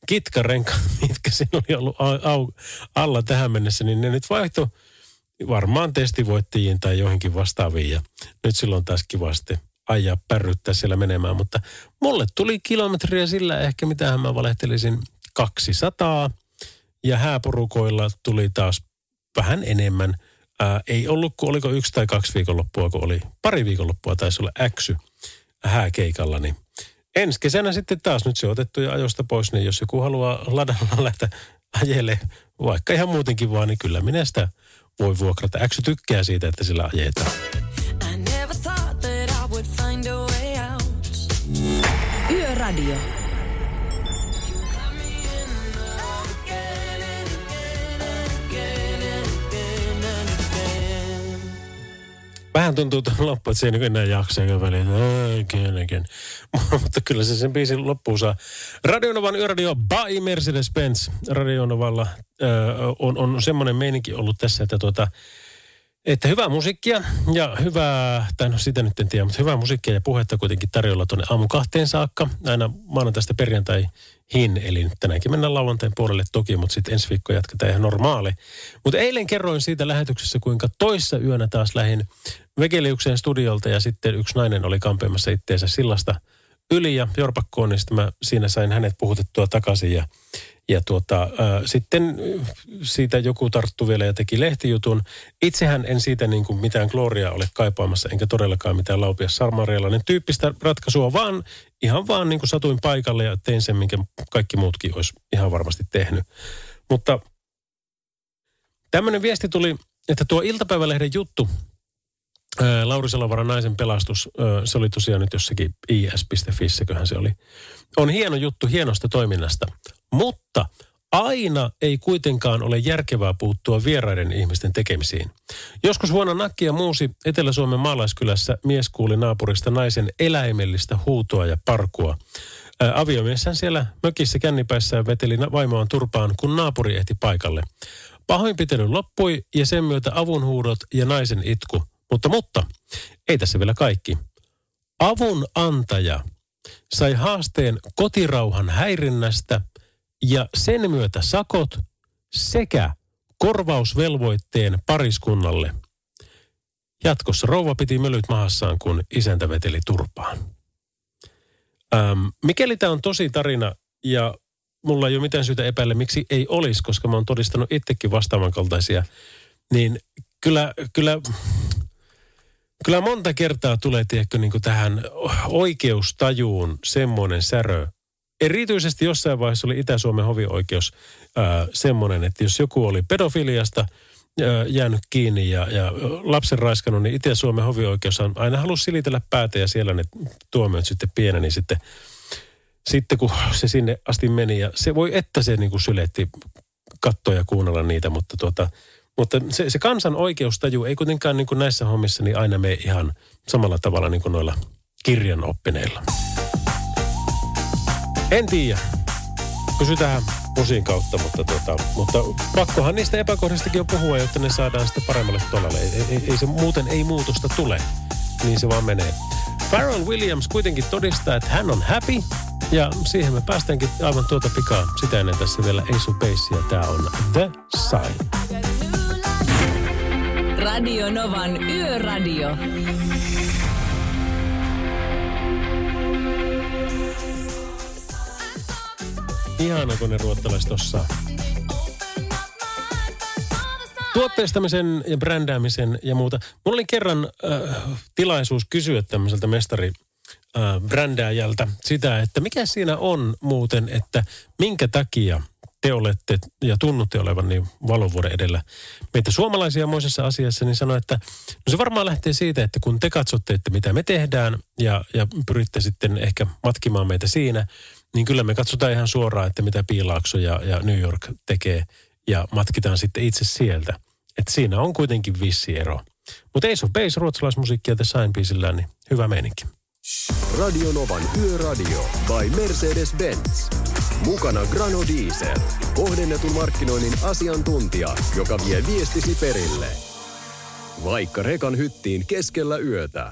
kitkarenkaat, mitkä siinä oli ollut au, alla tähän mennessä, niin ne nyt vaihtoi varmaan testivoittajiin tai johonkin vastaaviin. Ja nyt silloin taas kiva sitten ajaa pärryttää siellä menemään. Mutta mulle tuli kilometriä sillä ehkä, mitähän mä valehtelisin, 200. Ja hääporukoilla tuli taas vähän enemmän. Ää, ei ollut, kun oliko yksi tai kaksi viikonloppua, kun oli pari viikonloppua, taisi olla äksy hääkeikalla, niin ensi kesänä sitten taas nyt se otettu ja ajosta pois, niin jos joku haluaa ladalla lähteä ajelle, vaikka ihan muutenkin vaan, niin kyllä minä sitä voi vuokrata. Äksy tykkää siitä, että sillä ajetaan. I Vähän tuntuu tuon loppu, että se ei niin enää jaksa oikein. Mutta kyllä se sen biisin loppuun saa. Radionovan yöradio by Mercedes-Benz. Radionovalla ö, on, on semmoinen meininki ollut tässä, että tuota, että hyvää musiikkia ja hyvää, tai no sitä nyt en tiedä, mutta hyvää musiikkia ja puhetta kuitenkin tarjolla tuonne aamu kahteen saakka. Aina maanantaista perjantaihin, eli nyt tänäänkin mennään lauantain puolelle toki, mutta sitten ensi viikko jatketaan ihan normaali. Mutta eilen kerroin siitä lähetyksessä, kuinka toissa yönä taas lähin Vegeliuksen studiolta ja sitten yksi nainen oli kampeamassa itteensä sillasta yli ja jorpakkoon, niin sitten mä siinä sain hänet puhutettua takaisin ja ja tuota, äh, sitten siitä joku tarttu vielä ja teki lehtijutun. Itsehän en siitä niin kuin mitään gloriaa ole kaipaamassa, enkä todellakaan mitään laupias sarmarialainen tyyppistä ratkaisua, vaan ihan vaan niin kuin satuin paikalle ja tein sen, minkä kaikki muutkin olisi ihan varmasti tehnyt. Mutta tämmöinen viesti tuli, että tuo iltapäivälehden juttu, ää, Lauri Salovaaran naisen pelastus, ää, se oli tosiaan nyt jossakin is.fissäköhän se oli. On hieno juttu hienosta toiminnasta, mutta aina ei kuitenkaan ole järkevää puuttua vieraiden ihmisten tekemisiin. Joskus vuonna nakki ja muusi Etelä-Suomen maalaiskylässä mies kuuli naapurista naisen eläimellistä huutoa ja parkua. Ää, Aviomieshän siellä mökissä kännipäissään veteli vaimoaan turpaan, kun naapuri ehti paikalle. Pahoinpitely loppui ja sen myötä avunhuudot ja naisen itku. Mutta, mutta, ei tässä vielä kaikki. Avun antaja sai haasteen kotirauhan häirinnästä ja sen myötä sakot sekä korvausvelvoitteen pariskunnalle. Jatkossa rouva piti mölyt mahassaan, kun isäntä veteli turpaan. Ähm, mikäli tämä on tosi tarina ja mulla ei ole mitään syytä epäillä, miksi ei olisi, koska mä oon todistanut itsekin vastaavan kaltaisia, niin kyllä, kyllä, kyllä monta kertaa tulee, tiedätkö, niin tähän oikeustajuun semmoinen särö. Erityisesti jossain vaiheessa oli Itä-Suomen hovioikeus ää, semmoinen, että jos joku oli pedofiliasta ää, jäänyt kiinni ja, ja lapsen raiskannut, niin Itä-Suomen hovioikeus on aina halusi silitellä päätä ja siellä ne tuomiot sitten pieneni sitten sitten kun se sinne asti meni ja se voi että se niin kuin syletti kattoja ja kuunnella niitä, mutta, tuota, mutta se, se kansan oikeustaju ei kuitenkaan niin kuin näissä hommissa niin aina mene ihan samalla tavalla niin kuin noilla kirjan oppineilla. En tiedä. Kysytään musiin kautta, mutta, tuota, mutta pakkohan niistä epäkohdistakin on puhua, jotta ne saadaan sitten paremmalle tolalle. Ei, ei, ei se, muuten ei muutosta tule, niin se vaan menee. Pharrell Williams kuitenkin todistaa, että hän on happy, ja siihen me päästäänkin aivan tuota pikaa. Sitä ennen tässä vielä of Base, ja tää on The Sign. Radio Novan Yöradio. Ihana, kun ne ruottalaiset osaa. Tuotteistamisen ja brändäämisen ja muuta. Mulla oli kerran äh, tilaisuus kysyä tämmöiseltä mestari äh, brändääjältä sitä, että mikä siinä on muuten, että minkä takia te olette ja tunnutte olevan niin valovuoden edellä meitä suomalaisia moisessa asiassa, niin sanoi, että no se varmaan lähtee siitä, että kun te katsotte, että mitä me tehdään ja, ja pyritte sitten ehkä matkimaan meitä siinä, niin kyllä me katsotaan ihan suoraan, että mitä Piilaakso ja, ja New York tekee ja matkitaan sitten itse sieltä. Että siinä on kuitenkin vissi ero. Mutta Ace of Base, ruotsalaismusiikkia The Sign biisillään, niin hyvä meininki. Radionovan Yöradio by Mercedes-Benz. Mukana Grano Diesel. Kohdennetun markkinoinnin asiantuntija, joka vie viestisi perille. Vaikka rekan hyttiin keskellä yötä.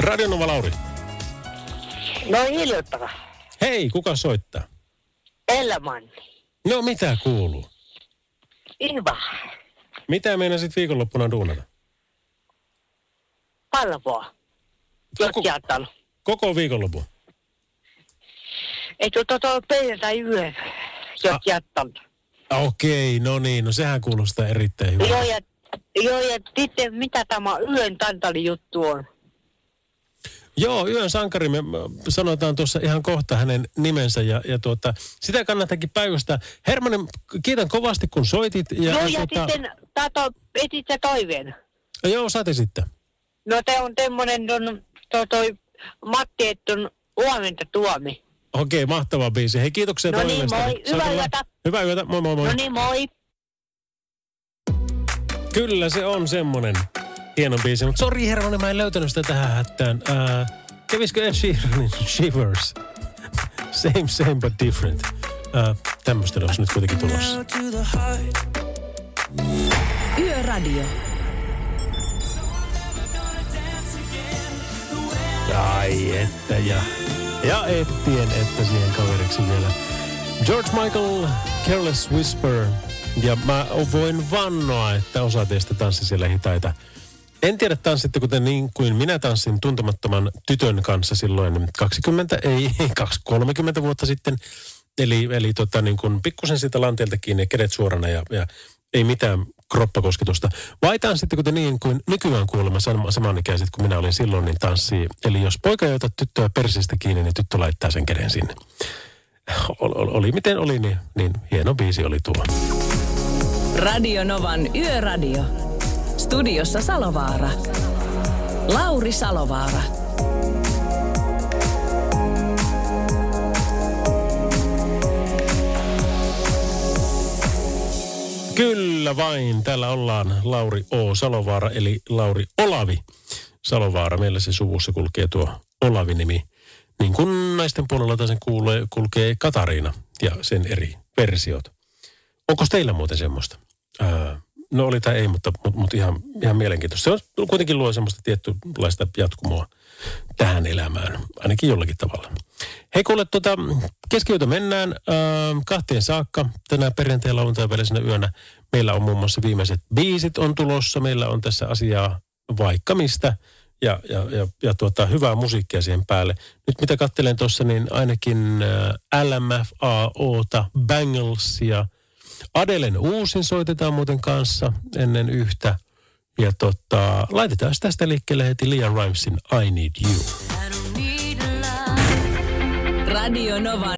Radionova Lauri. No ilta. Hei, kuka soittaa? Elämän. No mitä kuuluu? Ilva. Mitä meinasit viikonloppuna duunata? Palvoa. Jotjatan. Koko viikonloppu? Ei tuota tuo perjantai yön. Jotjatan. Okei, no niin, no sehän kuulostaa erittäin hyvältä. Joo ja, joo ja sitten mitä tämä yön tantali juttu on? Joo, Yön sankari, me sanotaan tuossa ihan kohta hänen nimensä ja, ja tuota, sitä kannattakin päivästä. Hermanen, kiitän kovasti kun soitit. Ja, joo ja tuota, sitten tato, etit sä toiveen. Joo, saatiin sitten. No te on temmonen ton, to, toi Matti, että on huomenta tuomi. Okei, mahtava biisi. Hei, kiitoksia No niin, moi. Hyvää yötä. Hyvää yötä. Moi moi moi. No niin, moi. Kyllä se on semmonen hieno biisi. Mutta sori Hermanen, mä en löytänyt sitä tähän hättään. Ää, kävisikö Ed Sheeranin Shivers? Same, same but different. Ää, tämmöistä olisi nyt kuitenkin tulossa. Yöradio. Ai että ja, ja ettien että siihen kaveriksi vielä. George Michael, Careless Whisper. Ja mä voin vannoa, että osa teistä tanssi siellä hitaita. En tiedä tanssitteko te niin kuin minä tanssin tuntemattoman tytön kanssa silloin 20, ei, ei 30 vuotta sitten. Eli, eli tota niin kuin pikkusen siitä lanteelta kiinni ja kädet suorana ja, ja ei mitään kroppakosketusta. Vai tanssitteko te niin kuin nykyään kuulemma sam- samanikäiset kuin minä olin silloin, niin tanssii. Eli jos poika ei ota tyttöä persistä kiinni, niin tyttö laittaa sen käden sinne. Ol, ol, oli miten oli, niin, niin hieno biisi oli tuo. Radio Novan Yöradio. Studiossa Salovaara. Lauri Salovaara. Kyllä vain, täällä ollaan Lauri O. Salovaara, eli Lauri Olavi Salovaara. Meillä se suvussa kulkee tuo Olavi-nimi. Niin kuin naisten puolella taas kuulee, kulkee Katariina ja sen eri versiot. Onko teillä muuten semmoista? Ää, no oli tai ei, mutta, mutta, mutta ihan, ihan mielenkiintoista. Se on kuitenkin luo semmoista tietynlaista jatkumoa tähän elämään, ainakin jollakin tavalla. Hei kuule, tuota, keskiyötä mennään äh, kahteen saakka tänä perjantai- ja lauantai välisenä yönä. Meillä on muun muassa viimeiset biisit on tulossa. Meillä on tässä asiaa vaikka mistä ja, ja, ja, ja tuota, hyvää musiikkia siihen päälle. Nyt mitä katselen tuossa, niin ainakin äh, LMFAOta, Banglesia, Adelen uusin soitetaan muuten kanssa ennen yhtä. Ja tota, laitetaan tästä liikkeelle heti Liam Rimesin I Need You. Radio Novan.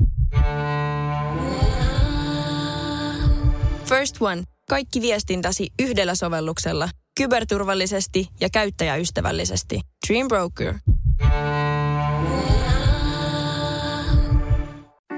First One. Kaikki viestintäsi yhdellä sovelluksella. Kyberturvallisesti ja käyttäjäystävällisesti. Dream Broker.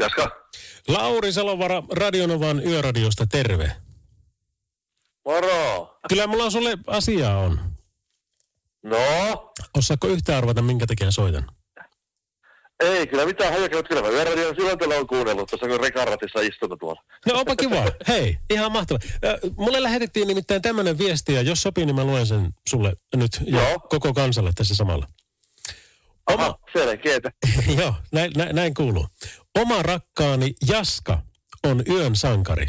Jaska. Lauri Salovara Radionovan Yöradiosta, terve. Moro. Kyllä mulla on sulle asiaa on. No? Osaatko yhtään arvata, minkä takia soitan? Ei, kyllä mitään hajakin, kyllä mä Yöradion syväntöllä on kuunnellut, tuossa kun rekaratissa istunut tuolla. No onpa kiva. Hei, ihan mahtava. Mulle lähetettiin nimittäin tämmöinen viesti, ja jos sopii, niin mä luen sen sulle nyt ja Joo. koko kansalle tässä samalla. Aha, selkeetä. Joo, näin, näin, näin kuuluu. Oma rakkaani Jaska on yön sankari.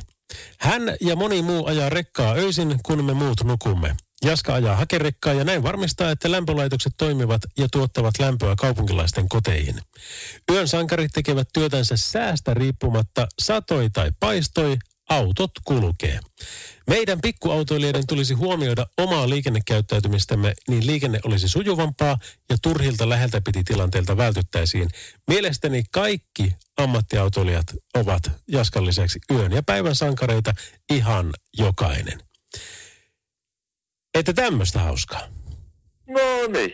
Hän ja moni muu ajaa rekkaa öisin, kun me muut nukumme. Jaska ajaa hakerekkaa ja näin varmistaa, että lämpölaitokset toimivat ja tuottavat lämpöä kaupunkilaisten koteihin. Yön sankarit tekevät työtänsä säästä riippumatta, satoi tai paistoi, autot kulkee. Meidän pikkuautoilijoiden tulisi huomioida omaa liikennekäyttäytymistämme, niin liikenne olisi sujuvampaa ja turhilta läheltä piti tilanteelta vältyttäisiin. Mielestäni kaikki ammattiautoilijat ovat Jaskan lisäksi yön ja päivän sankareita ihan jokainen. Että tämmöistä hauskaa. No niin.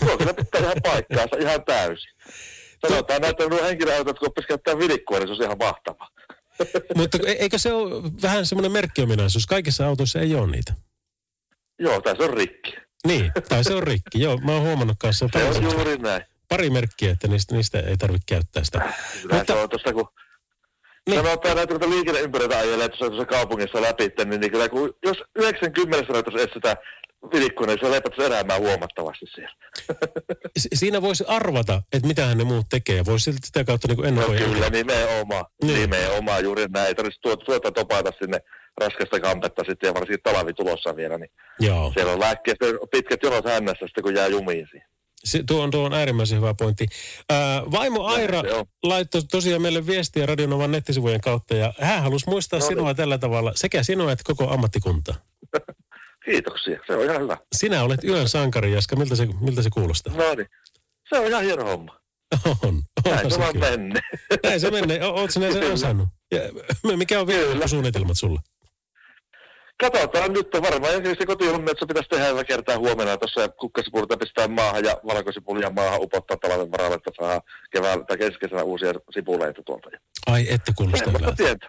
Tuo kyllä pitää ihan paikkaansa ihan täysin. Sanotaan että nuo henkilöautot, kun oppisi käyttää vilikkoa, niin se olisi ihan mahtava. Mutta e- eikö se ole vähän semmoinen merkkiominaisuus? Kaikissa autoissa ei ole niitä. Joo, tässä on rikki. Niin, tai se on rikki. Joo, mä oon huomannut kanssa. Se on juuri näin. Pari merkkiä, että niistä, niistä ei tarvitse käyttää sitä. Kyllä se on tuosta, kun niin. Sanotaan näitä, kun liikenneympyröitä ajelee tuossa, tuossa kaupungissa läpi, niin, niin kyllä kun, jos 90 rajoitus etsitään vilikkoa, niin se lepätäisi elämää huomattavasti siellä. Si- siinä voisi arvata, että mitähän ne muut tekee. Voisi silti sitä kautta niin no, ennakoida. kyllä, nimenomaan. Niin. Nimenomaan juuri näin. Ei tarvitse tuota, tuota topata sinne raskasta kampetta sitten ja varsinkin talvi tulossa vielä, niin Joo. siellä on lääkkeistä pitkät jonot hännässä sitten, kun jää jumiin siihen. Se, tuo, on, tuo on äärimmäisen hyvä pointti. Ää, vaimo Aira laittoi tosiaan meille viestiä Radionovan nettisivujen kautta ja hän halusi muistaa No niin. sinua tällä tavalla, sekä sinua että koko ammattikunta. Kiitoksia, se on ihan hyvä. Sinä olet yön sankari, Jaska. Miltä se, miltä se kuulostaa? No niin, se on ihan hieno homma. On. Näin onhan se vaan menee. Näin se menee. O- Oletko sinä sen osannut? Ja, mikä on vielä suunnitelmat sulla? Katsotaan nyt, varmaan ensin kotiilmetso pitäisi tehdä hyvä kertaa huomenna tuossa kukkasipuolta pistää maahan ja valkosipulia maahan upottaa talven varalle, että saa keväällä tai keskisellä uusia sipuleita tuolta. Ai, ette kuulosta En vasta hyvältä.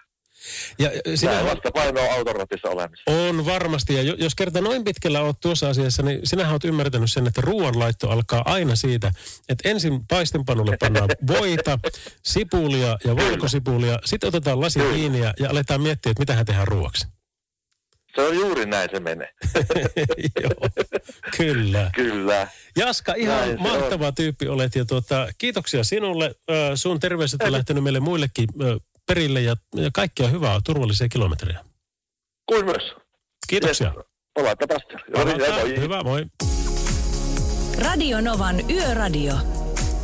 Ja sinä Näin vasta painoa auton ratissa olemassa. On varmasti, ja jo- jos kerta noin pitkällä olet tuossa asiassa, niin sinähän olet ymmärtänyt sen, että ruoanlaitto alkaa aina siitä, että ensin paistinpanulle pannaan voita, sipulia ja valkosipulia, sitten otetaan lasi viiniä ja aletaan miettiä, että mitä tehdään ruoaksi. Se on juuri näin se menee. Joo, kyllä. Kyllä. Jaska, ihan Näin mahtava tyyppi olet ja tuota, kiitoksia sinulle. Ö, sun terveiset on lähtenyt meille muillekin ö, perille ja, ja kaikkia hyvää, turvallisia kilometrejä. Kuin myös. Kiitoksia. Tapasta. Palataan. Hyvä, moi. Radio Novan Yöradio.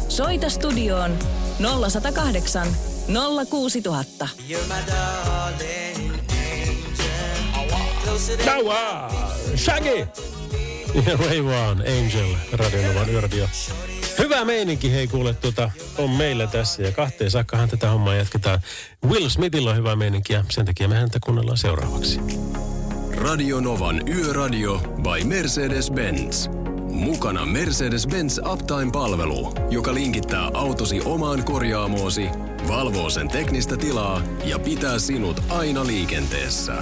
Soita studioon 0108 06000. Kauaa! Shaggy! Ja Ray One, Angel, Radionovan yöradio. Hyvä meininki, hei kuule, tuota, on meillä tässä ja kahteen saakkahan tätä hommaa jatketaan. Will Smithilla on hyvä meininki ja sen takia me häntä kuunnellaan seuraavaksi. Radio Novan Yöradio by Mercedes-Benz. Mukana Mercedes-Benz Uptime-palvelu, joka linkittää autosi omaan korjaamoosi, valvoo sen teknistä tilaa ja pitää sinut aina liikenteessä.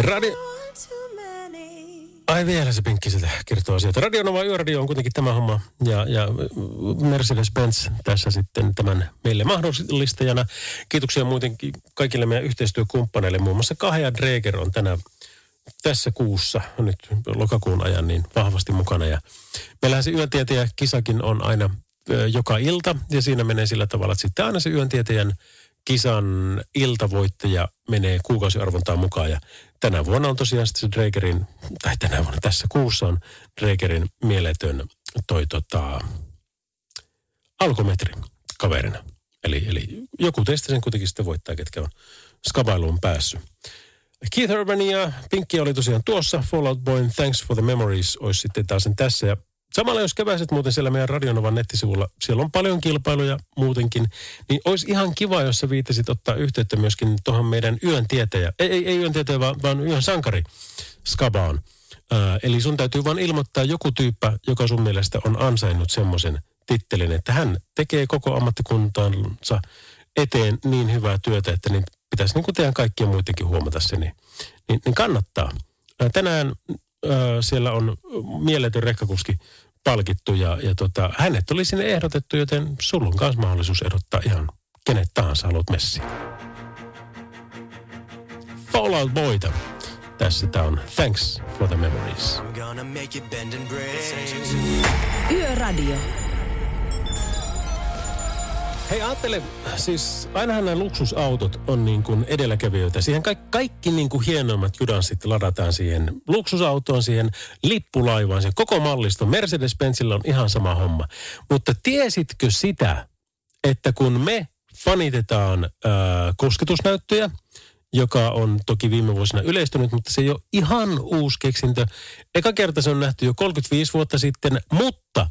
Radio... Ai vielä se pinkki sieltä kertoo asioita. Radionova Yöradio on kuitenkin tämä homma ja, ja Mercedes-Benz tässä sitten tämän meille mahdollistajana. Kiitoksia muutenkin kaikille meidän yhteistyökumppaneille. Muun muassa Kahja Dreger on tänä tässä kuussa, nyt lokakuun ajan, niin vahvasti mukana. Ja meillähän se yöntietäjä kisakin on aina ö, joka ilta ja siinä menee sillä tavalla, että sitten aina se yöntietäjän kisan iltavoittaja menee kuukausiarvontaan mukaan. Ja tänä vuonna on tosiaan se Drakerin, tai tänä vuonna tässä kuussa on Drakerin mieletön toi tota, alkometri kaverina. Eli, eli joku teistä sen kuitenkin sitten voittaa, ketkä on skabailuun päässyt. Keith Urban ja Pinkki oli tosiaan tuossa. Fallout Boyn Thanks for the Memories olisi sitten taas sen tässä. Ja samalla jos keväiset muuten siellä meidän Radionovan nettisivulla, siellä on paljon kilpailuja muutenkin, niin olisi ihan kiva, jos sä viittasit ottaa yhteyttä myöskin tuohon meidän yön tietäjä, ei, ei, ei yön tietäjä, vaan, vaan yön sankari Skabaan. Ää, eli sun täytyy vaan ilmoittaa joku tyyppä, joka sun mielestä on ansainnut semmoisen tittelin, että hän tekee koko ammattikuntansa eteen niin hyvää työtä, että niin pitäisi niin kuin teidän kaikkien muidenkin huomata se, niin, niin, niin kannattaa. Ää, Tänään siellä on mieletön rekkakuski palkittu ja, ja tota, hänet oli sinne ehdotettu, joten sulla on myös mahdollisuus ehdottaa ihan kenet tahansa haluat messiin. Fallout Boyta. Tässä tää on Thanks for the Memories. Yöradio. Hei ajattele, siis ainahan nämä luksusautot on niin kuin edelläkävijöitä. Siihen kaikki, kaikki niin kuin hienoimmat judanssit ladataan siihen luksusautoon, siihen lippulaivaan, siihen koko mallisto. Mercedes-Benzillä on ihan sama homma. Mutta tiesitkö sitä, että kun me fanitetaan ää, kosketusnäyttöjä, joka on toki viime vuosina yleistynyt, mutta se ei ole ihan uusi keksintö. Eka kerta se on nähty jo 35 vuotta sitten, mutta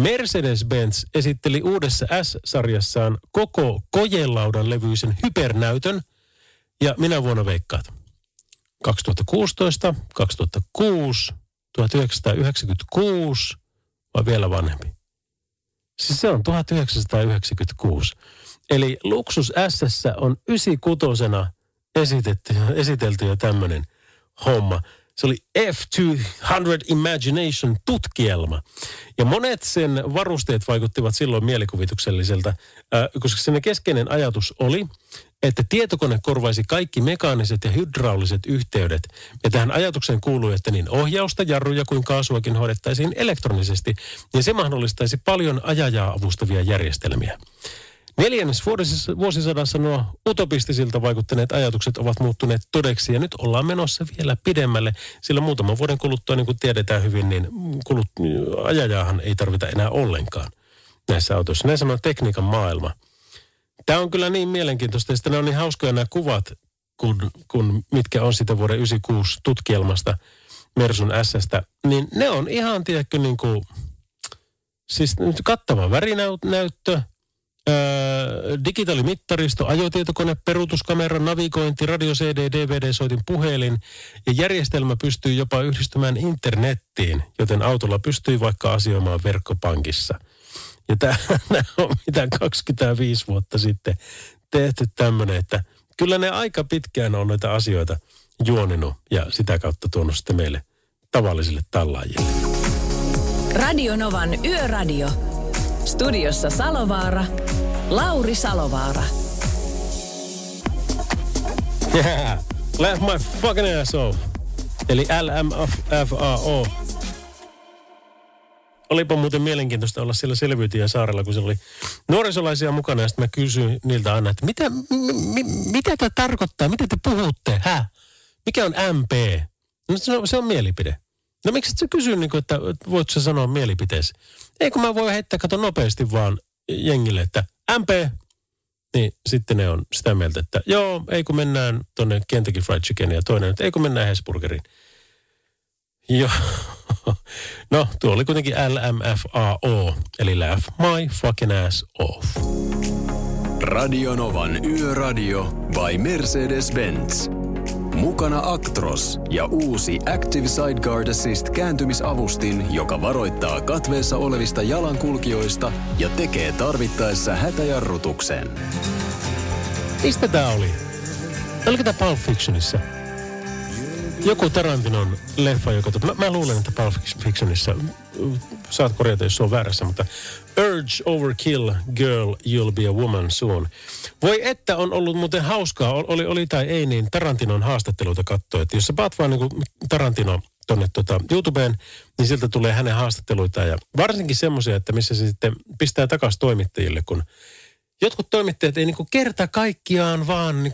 Mercedes-Benz esitteli uudessa S-sarjassaan koko kojelaudan levyisen hypernäytön, ja minä vuonna veikkaat. 2016, 2006, 1996 vai vielä vanhempi? Siis se on 1996. Eli Luksus S on 96 esitetty, esitelty jo tämmöinen homma. Se oli F200 Imagination tutkielma. Ja monet sen varusteet vaikuttivat silloin mielikuvitukselliselta, koska sen keskeinen ajatus oli, että tietokone korvaisi kaikki mekaaniset ja hydrauliset yhteydet. Ja tähän ajatukseen kuului, että niin ohjausta, jarruja kuin kaasuakin hoidettaisiin elektronisesti. Ja se mahdollistaisi paljon ajajaa avustavia järjestelmiä. Neljännes vuosisadassa nuo utopistisilta vaikuttaneet ajatukset ovat muuttuneet todeksi ja nyt ollaan menossa vielä pidemmälle, sillä muutaman vuoden kuluttua, niin kuin tiedetään hyvin, niin kulut, ajajaahan ei tarvita enää ollenkaan näissä autoissa. Näin sanoo tekniikan maailma. Tämä on kyllä niin mielenkiintoista sitten ne on niin hauskoja nämä kuvat, kun, kun mitkä on sitä vuoden 96 tutkielmasta Mersun S-stä, niin ne on ihan, tiedätkö, niin kuin, siis kattava värinäyttö, Digitaalimittaristo, ajotietokone, peruutuskamera, navigointi, radio, CD, DVD-soitin, puhelin ja järjestelmä pystyy jopa yhdistymään internettiin, joten autolla pystyy vaikka asioimaan verkkopankissa. Ja tämä on mitä 25 vuotta sitten tehty tämmöinen, että kyllä ne aika pitkään on noita asioita juoninut ja sitä kautta tuonut sitten meille tavallisille tallaajille. Radio Novan Yöradio. Studiossa Salovaara, Lauri Salovaara. Yeah, laugh my fucking ass off. Eli LMFAO. Olipa muuten mielenkiintoista olla siellä Selviytijän saarella, kun siellä oli nuorisolaisia mukana. Ja sitten mä kysyin niiltä aina, että mitä, mi, mitä tämä tarkoittaa? Mitä te puhutte? Hä? Mikä on MP? No se on, se on mielipide. No miksi et sä kysy, niin kuin, että voit sä sanoa mielipiteesi? Ei kun mä voin heittää, kato nopeasti vaan jengille, että MP, niin sitten ne on sitä mieltä, että joo, ei kun mennään tonne Kentucky Fried Chicken ja toinen, että ei kun mennään Hesburgeriin. Joo. No, tuo oli kuitenkin LMFAO, eli Laugh My Fucking Ass Off. Radio Novan Yöradio by Mercedes-Benz. Mukana Actros ja uusi Active Sideguard Assist kääntymisavustin, joka varoittaa katveessa olevista jalankulkijoista ja tekee tarvittaessa hätäjarrutuksen. Mistä tää oli? Oliko tää Pulp Fictionissa? Joku Tarantinon leffa, joka... Mä, mä luulen, että Pulp Fictionissa, saat korjata, jos se on väärässä, mutta Urge Overkill Girl, You'll Be a Woman Soon. Voi että on ollut muuten hauskaa, oli, oli tai ei, niin Tarantinon haastatteluita katsoa. Että jos sä paat vaan niin Tarantino tonne tota YouTubeen, niin sieltä tulee hänen haastatteluita ja varsinkin semmoisia, että missä se sitten pistää takaisin toimittajille, kun jotkut toimittajat ei niin kerta kaikkiaan vaan niin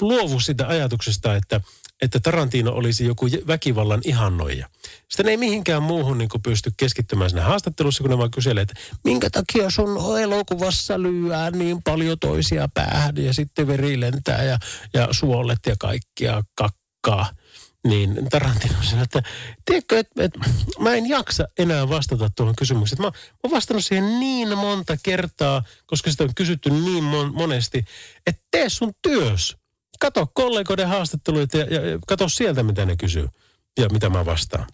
luovu sitä ajatuksesta, että että Tarantino olisi joku väkivallan ihannoija. Sitten ei mihinkään muuhun niin pysty keskittymään sinne haastattelussa, kun ne vaan kyselee, että minkä takia sun elokuvassa lyöää niin paljon toisia päähän ja sitten veri lentää ja, ja suolet ja kaikkia kakkaa. Niin Tarantino sanoi, että tiedätkö, että, että mä en jaksa enää vastata tuohon kysymykseen. Mä, mä oon vastannut siihen niin monta kertaa, koska sitä on kysytty niin mon, monesti, että tee sun työs kato kollegoiden haastatteluita ja, ja, ja kato sieltä, mitä ne kysyy ja mitä mä vastaan.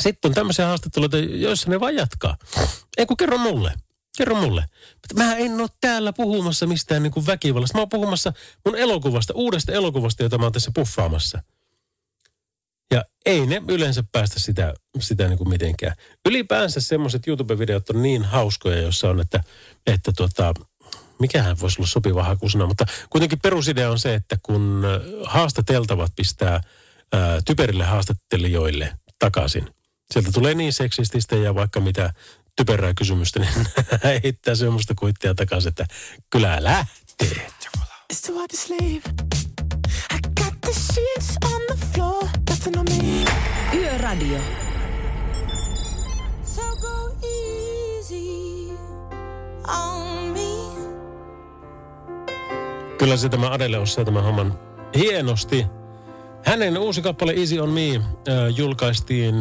Sitten on tämmöisiä haastatteluita, joissa ne vaan jatkaa. Ei kun kerro mulle. Kerro mulle. Mä en ole täällä puhumassa mistään niin kuin väkivallasta. Mä oon puhumassa mun elokuvasta, uudesta elokuvasta, jota mä oon tässä puffaamassa. Ja ei ne yleensä päästä sitä, sitä niin kuin mitenkään. Ylipäänsä semmoiset YouTube-videot on niin hauskoja, jossa on, että, että tota, mikähän voisi olla sopiva hakusana, mutta kuitenkin perusidea on se, että kun ö, haastateltavat pistää ää, typerille haastattelijoille takaisin. Sieltä tulee niin seksististä ja vaikka mitä typerää kysymystä, niin heittää semmoista kuittia takaisin, että kyllä lähtee. It's too hard to sleep. I got the sheets on the floor, nothing on me. Yöradio. So go easy on me. Kyllä se tämä Adele osaa tämän homman hienosti. Hänen uusi kappale Easy on Me äh, julkaistiin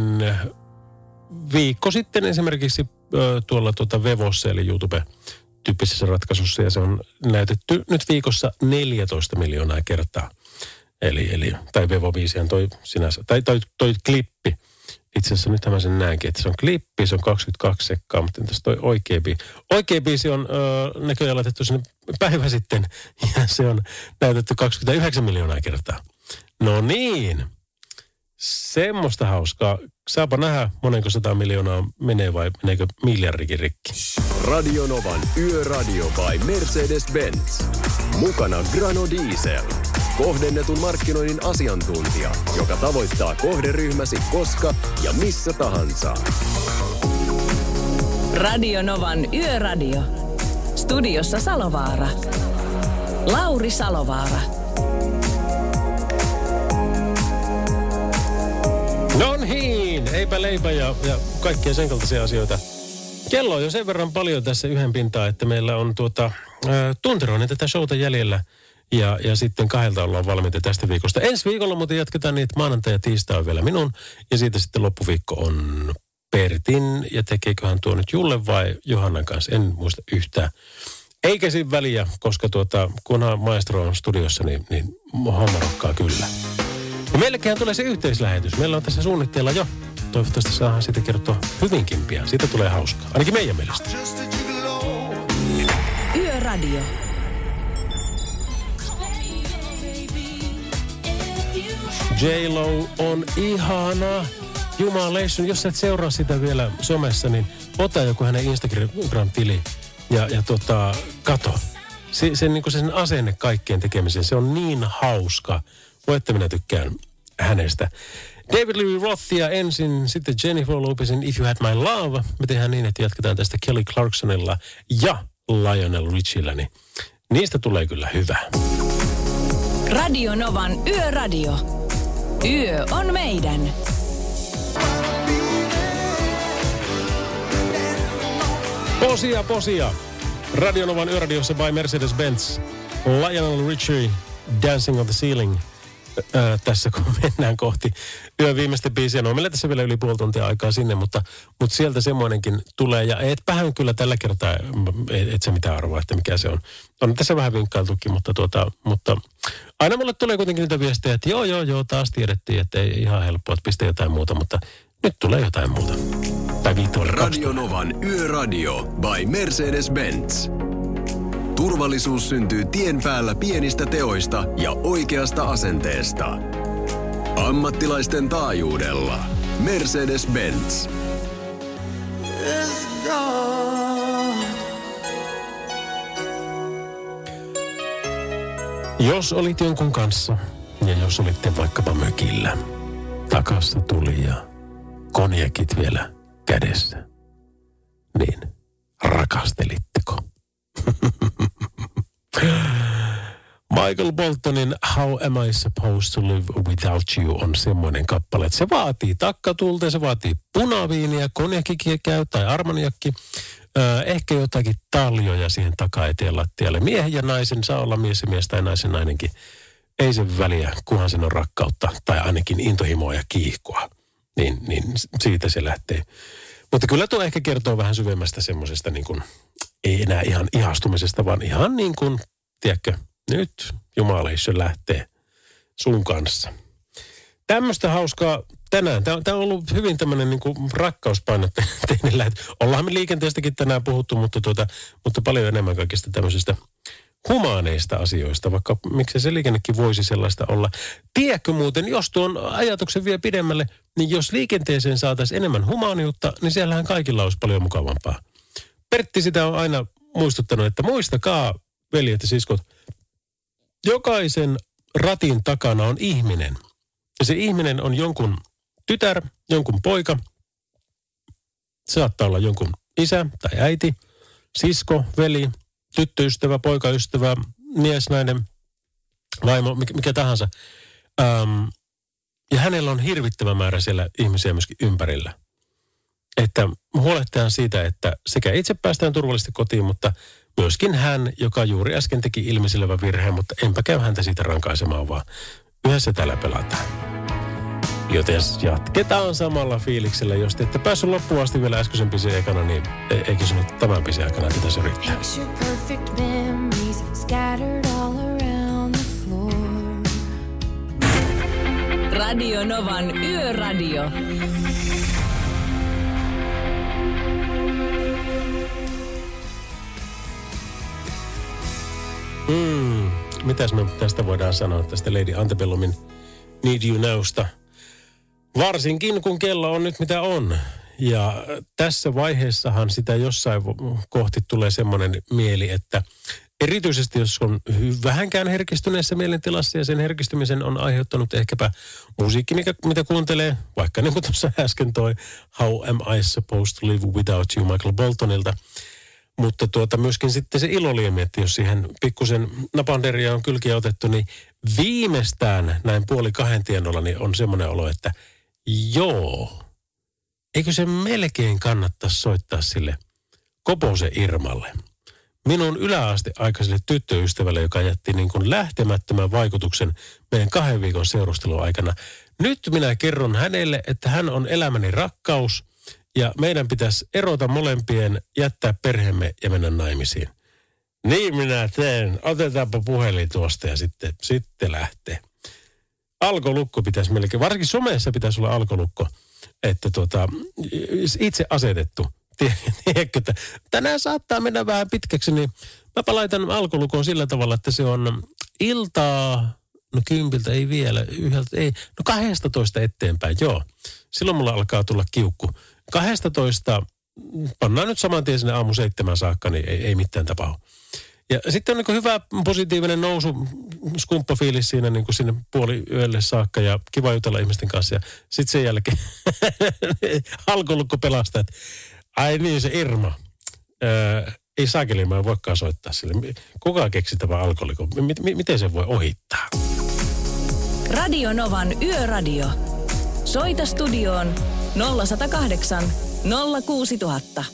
viikko sitten esimerkiksi äh, tuolla tuota Vevossa eli YouTube-tyyppisessä ratkaisussa ja se on näytetty nyt viikossa 14 miljoonaa kertaa. Eli, eli tai Vevo 5 toi sinänsä, tai toi, toi klippi. Itse asiassa nyt mä sen näenkin, että se on klippi, se on 22 sekkaa, mutta entäs toi oikea biisi? Oikea biisi on ö, näköjään laitettu sinne päivä sitten ja se on näytetty 29 miljoonaa kertaa. No niin, semmoista hauskaa. Saapa nähdä monenko sata miljoonaa menee vai meneekö miljardikin rikki. Radionovan Yöradio by Mercedes-Benz. Mukana Grano Diesel. Kohdennetun markkinoinnin asiantuntija, joka tavoittaa kohderyhmäsi koska ja missä tahansa. Radio Novan Yöradio. Studiossa Salovaara. Lauri Salovaara. No niin, eipä leipä ja, ja kaikkia sen kaltaisia asioita. Kello on jo sen verran paljon tässä yhden pintaa, että meillä on tuota, ä, tunteroinen tätä showta jäljellä. Ja, ja sitten kahdelta ollaan valmiita tästä viikosta. Ensi viikolla muuten jatketaan niitä maanantai ja tiistai on vielä minun. Ja siitä sitten loppuviikko on Pertin. Ja tekeeköhän tuo nyt Julle vai Johannan kanssa, en muista yhtään. Eikä siinä väliä, koska tuota, kunhan maestro on studiossa, niin, niin homma rokkaa kyllä. Ja meillekin tulee se yhteislähetys. Meillä on tässä suunnitteilla jo. Toivottavasti saadaan siitä kertoa hyvinkin pian. Siitä tulee hauskaa. Ainakin meidän mielestä. Yöradio. J-Lo on ihana. Jumalation, jos et seuraa sitä vielä somessa, niin ota joku hänen Instagram-tili ja, ja tota, kato. Se, se, niin sen asenne kaikkeen tekemiseen, se on niin hauska. Voitte minä tykkään hänestä. David Lee Rothia ensin, sitten Jennifer Lopezin If You Had My Love. Me tehdään niin, että jatketaan tästä Kelly Clarksonilla ja Lionel Richillä, niin niistä tulee kyllä hyvä. Radio Novan Yöradio. Yö on meidän. Posia, posia. Radionovan yöradiossa by Mercedes-Benz. Lionel Richie, Dancing on the Ceiling. Ää, tässä kun mennään kohti yön viimeistä biisiä. No meillä tässä vielä yli puoli tuntia aikaa sinne, mutta, mutta sieltä semmoinenkin tulee. Ja et vähän kyllä tällä kertaa, et, et se mitään arvoa, että mikä se on. On tässä vähän vinkkailtukin, mutta, tuota, mutta aina mulle tulee kuitenkin niitä viestejä, että joo, joo, joo, taas tiedettiin, että ei ihan helppoa, että pistä jotain muuta, mutta nyt tulee jotain muuta. Tai kaksi Radionovan Yöradio by Mercedes-Benz. Turvallisuus syntyy tien päällä pienistä teoista ja oikeasta asenteesta. Ammattilaisten taajuudella. Mercedes-Benz. Jos olit jonkun kanssa ja jos olitte vaikkapa mökillä, takassa tuli ja konjakit vielä kädessä, niin rakastelitteko? Michael Boltonin How Am I Supposed to Live Without You on semmoinen kappale, että se vaatii takkatulta, se vaatii punaviiniä, konjakikin käy tai armaniakki. Öö, ehkä jotakin taljoja siihen takaeteen lattialle. Miehen ja naisen saa olla mies ja mies tai naisen nainenkin. Ei sen väliä, kunhan sen on rakkautta tai ainakin intohimoa ja kiihkoa. Niin, niin siitä se lähtee. Mutta kyllä tuo ehkä kertoo vähän syvemmästä semmoisesta niin kuin, ei enää ihan ihastumisesta, vaan ihan niin kuin, tiedätkö, nyt Jumaleissa lähtee sun kanssa. Tämmöistä hauskaa tänään. Tämä, on ollut hyvin tämmöinen niin kuin rakkauspainotteinen lähetys. Ollaan me liikenteestäkin tänään puhuttu, mutta, tuota, mutta paljon enemmän kaikista tämmöisistä humaaneista asioista, vaikka miksei se liikennekin voisi sellaista olla. Tiedätkö muuten, jos tuon ajatuksen vie pidemmälle, niin jos liikenteeseen saataisiin enemmän humaaniutta, niin siellähän kaikilla olisi paljon mukavampaa. Pertti sitä on aina muistuttanut, että muistakaa veljet ja siskot. Jokaisen ratin takana on ihminen. Ja se ihminen on jonkun tytär, jonkun poika. Saattaa olla jonkun isä tai äiti, sisko, veli, tyttöystävä, poikaystävä, mies, nainen, vaimo, mikä, tahansa. Ähm, ja hänellä on hirvittävä määrä siellä ihmisiä myöskin ympärillä. Että huolehtiaan siitä, että sekä itse päästään turvallisesti kotiin, mutta myöskin hän, joka juuri äsken teki ilmiselevä virheen, mutta enpä käy häntä siitä rankaisemaan, vaan yhdessä täällä pelataan. Joten jatketaan samalla fiiliksellä. Jos te ette päässyt loppuun asti vielä äskeisen bisin ekana, niin e- eikö se nyt tämän bisin aikana pitäisi yrittää? Radio Novan Yöradio. Mm, mitäs me tästä voidaan sanoa tästä Lady Antebellumin Need You Knowsta? Varsinkin kun kello on nyt mitä on. Ja tässä vaiheessahan sitä jossain kohti tulee semmoinen mieli, että erityisesti jos on vähänkään herkistyneessä mielentilassa ja sen herkistymisen on aiheuttanut ehkäpä musiikki, mikä, mitä kuuntelee, vaikka niin kuin tuossa äsken toi How Am I Supposed to Live Without You Michael Boltonilta. Mutta tuota myöskin sitten se iloliemi, että jos siihen pikkusen napanderia on kylkiä otettu, niin viimeistään näin puoli kahden tienolla niin on semmoinen olo, että joo, eikö se melkein kannattaisi soittaa sille Kopose Irmalle. Minun yläaste aikaiselle tyttöystävälle, joka jätti niin kuin lähtemättömän vaikutuksen meidän kahden viikon seurustelun aikana. Nyt minä kerron hänelle, että hän on elämäni rakkaus ja meidän pitäisi erota molempien, jättää perheemme ja mennä naimisiin. Niin minä teen. Otetaanpa puhelin tuosta ja sitten, sitten lähtee. Alkolukko pitäisi melkein, varsinkin somessa pitäisi olla alkolukko, että tuota, itse asetettu. Tiedätkö, että tänään saattaa mennä vähän pitkäksi, niin mä laitan alkolukon sillä tavalla, että se on iltaa, no kympiltä ei vielä, yhdeltä ei, no 12 eteenpäin, joo. Silloin mulla alkaa tulla kiukku. 12, pannaan nyt saman tien sinne aamu seitsemän saakka, niin ei, ei mitään tapahdu. Ja sitten on niin hyvä positiivinen nousu, skumppafiilis siinä niin kuin sinne puoli yölle saakka ja kiva jutella ihmisten kanssa. Ja sitten sen jälkeen alkolukko pelastaa, että ai niin se Irma. Öö, ei saakeli, mä en voikaan soittaa sille. Kuka keksi tämä alkoholikon? M- m- miten se voi ohittaa? Radio Novan Yöradio. Soita studioon 0108 06000.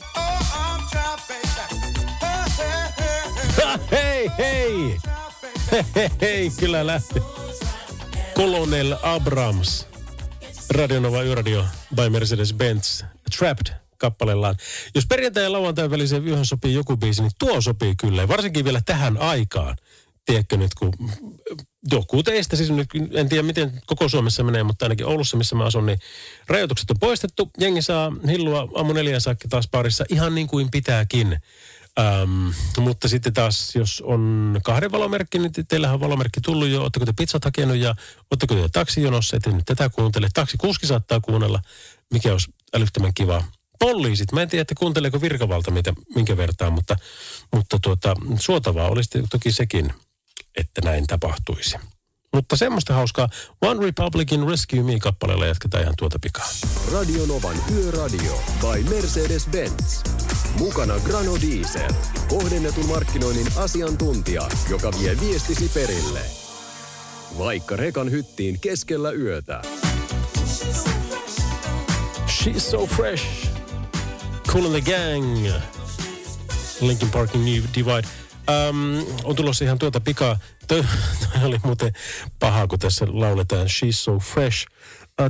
hei, hei! Hei, hei, kyllä lähti. Colonel Abrams. Radionova Yöradio by Mercedes-Benz. Trapped kappaleellaan. Jos perjantai ja lauantai väliseen vyöhön sopii joku biisi, niin tuo sopii kyllä. Varsinkin vielä tähän aikaan. Tiedätkö nyt, kun joku teistä, siis nyt en tiedä miten koko Suomessa menee, mutta ainakin Oulussa, missä mä asun, niin rajoitukset on poistettu. Jengi saa hillua aamu neljän saakka taas parissa ihan niin kuin pitääkin. Ähm, mutta sitten taas, jos on kahden valomerkki, niin teillähän on valomerkki tullut jo. Oletteko te pizzat hakenut ja oletteko te taksijonossa, että nyt tätä kuuntele. Taksikuski saattaa kuunnella, mikä olisi älyttömän kiva. Poliisit, mä en tiedä, että kuunteleeko virkavalta mitä, minkä vertaan, mutta, mutta tuota, suotavaa olisi toki sekin, että näin tapahtuisi. Mutta semmoista hauskaa. One Republican Rescue Me-kappaleella jatketaan ihan tuota pikaa. Radio Novan Yöradio by Mercedes-Benz. Mukana Grano Diesel. Kohdennetun markkinoinnin asiantuntija, joka vie viestisi perille. Vaikka rekan hyttiin keskellä yötä. She's so fresh. Cool in the gang. Linkin Parkin New Divide. Um, on tulossa ihan tuota pikaa. Toi, toi oli muuten paha, kun tässä lauletaan She's so fresh.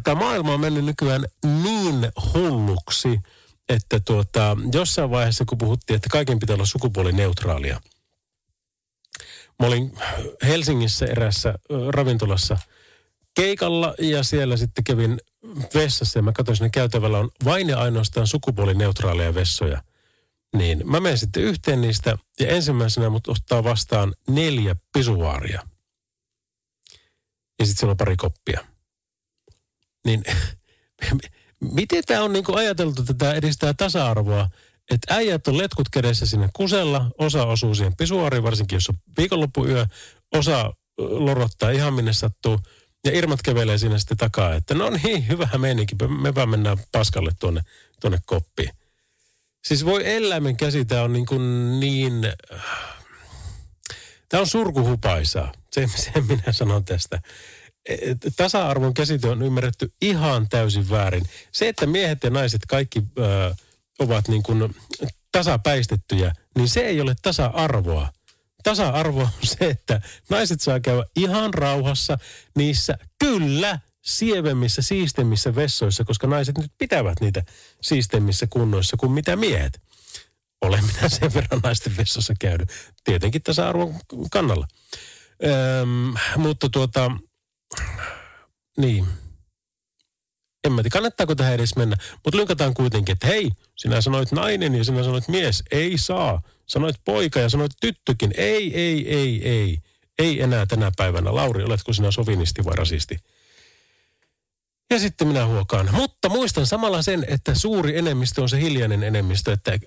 Tämä maailma on mennyt nykyään niin hulluksi, että tuota, jossain vaiheessa kun puhuttiin, että kaiken pitää olla sukupuolineutraalia. Mä olin Helsingissä erässä ravintolassa keikalla ja siellä sitten kävin vessassa ja mä katsoin sinne käytävällä on vain ja ainoastaan sukupuolineutraaleja vessoja. Niin mä menen sitten yhteen niistä ja ensimmäisenä mut ottaa vastaan neljä pisuaaria. Ja sitten siellä on pari koppia. Niin miten tämä on niinku ajateltu, että tämä edistää tasa-arvoa, että äijät on letkut kädessä sinne kusella, osa osuu siihen pisuariin, varsinkin jos on viikonloppuyö, osa lorottaa ihan minne sattuu, ja Irmat kävelee sinne sitten takaa, että no niin, hyvä meininki, me vaan mennään paskalle tuonne, tuonne koppiin. Siis voi eläimen käsi, tämä on niin, niin Tämä on surkuhupaisaa. Se, se minä sanon tästä. Et Tasa-arvon käsite on ymmärretty ihan täysin väärin. Se, että miehet ja naiset kaikki ö, ovat niin kuin tasapäistettyjä, niin se ei ole tasa-arvoa. Tasa-arvo on se, että naiset saa käydä ihan rauhassa niissä, kyllä, sievemmissä, siistemmissä vessoissa, koska naiset nyt pitävät niitä siistemmissä kunnoissa kuin mitä miehet olen minä sen verran naisten vessassa käynyt. Tietenkin tasa-arvon kannalla. Öm, mutta tuota, niin. En mä tiedä, kannattaako tähän edes mennä. Mutta lynkataan kuitenkin, että hei, sinä sanoit nainen ja sinä sanoit mies. Ei saa. Sanoit poika ja sanoit tyttökin. Ei, ei, ei, ei. Ei enää tänä päivänä. Lauri, oletko sinä sovinisti vai rasisti? Ja sitten minä huokaan. Mutta muistan samalla sen, että suuri enemmistö on se hiljainen enemmistö, että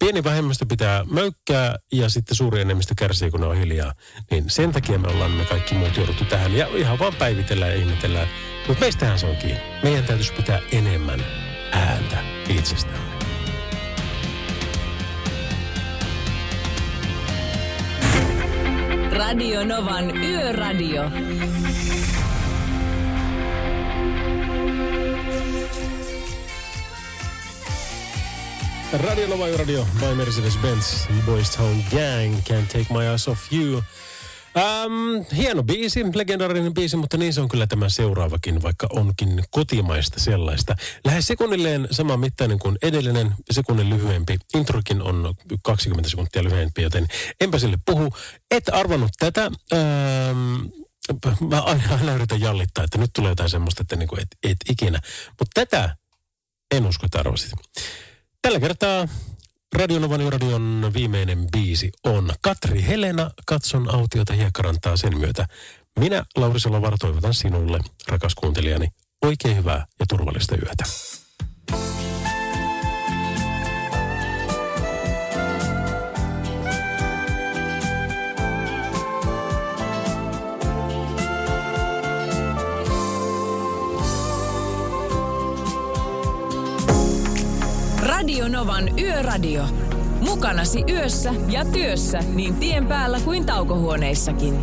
pieni vähemmistö pitää möykkää ja sitten suuri enemmistö kärsii, kun ne on hiljaa. Niin sen takia me ollaan me kaikki muut jouduttu tähän ja ihan vaan päivitellään ja ihmetellään. Mutta meistähän se on kiinni. Meidän täytyisi pitää enemmän ääntä itsestämme. Radio Novan Yöradio. Radio Nova Radio by Mercedes-Benz. Boys Town Gang, Can't Take My Eyes Off You. Um, hieno biisi, legendaarinen biisi, mutta niin se on kyllä tämä seuraavakin, vaikka onkin kotimaista sellaista. Lähes sekunnilleen sama mittainen kuin edellinen, sekunnin lyhyempi. Introkin on 20 sekuntia lyhyempi, joten enpä sille puhu. Et arvannut tätä. Um, mä aina, yritän jallittaa, että nyt tulee jotain semmoista, että niinku et, et ikinä. Mutta tätä en usko, että arvasit. Tällä kertaa Radionovan radion viimeinen biisi on Katri Helena, katson autiota hiekkarantaa sen myötä. Minä, Lauri Salovaara, toivotan sinulle, rakas kuuntelijani, oikein hyvää ja turvallista yötä. Radio Novan Yöradio. Mukanasi yössä ja työssä niin tien päällä kuin taukohuoneissakin.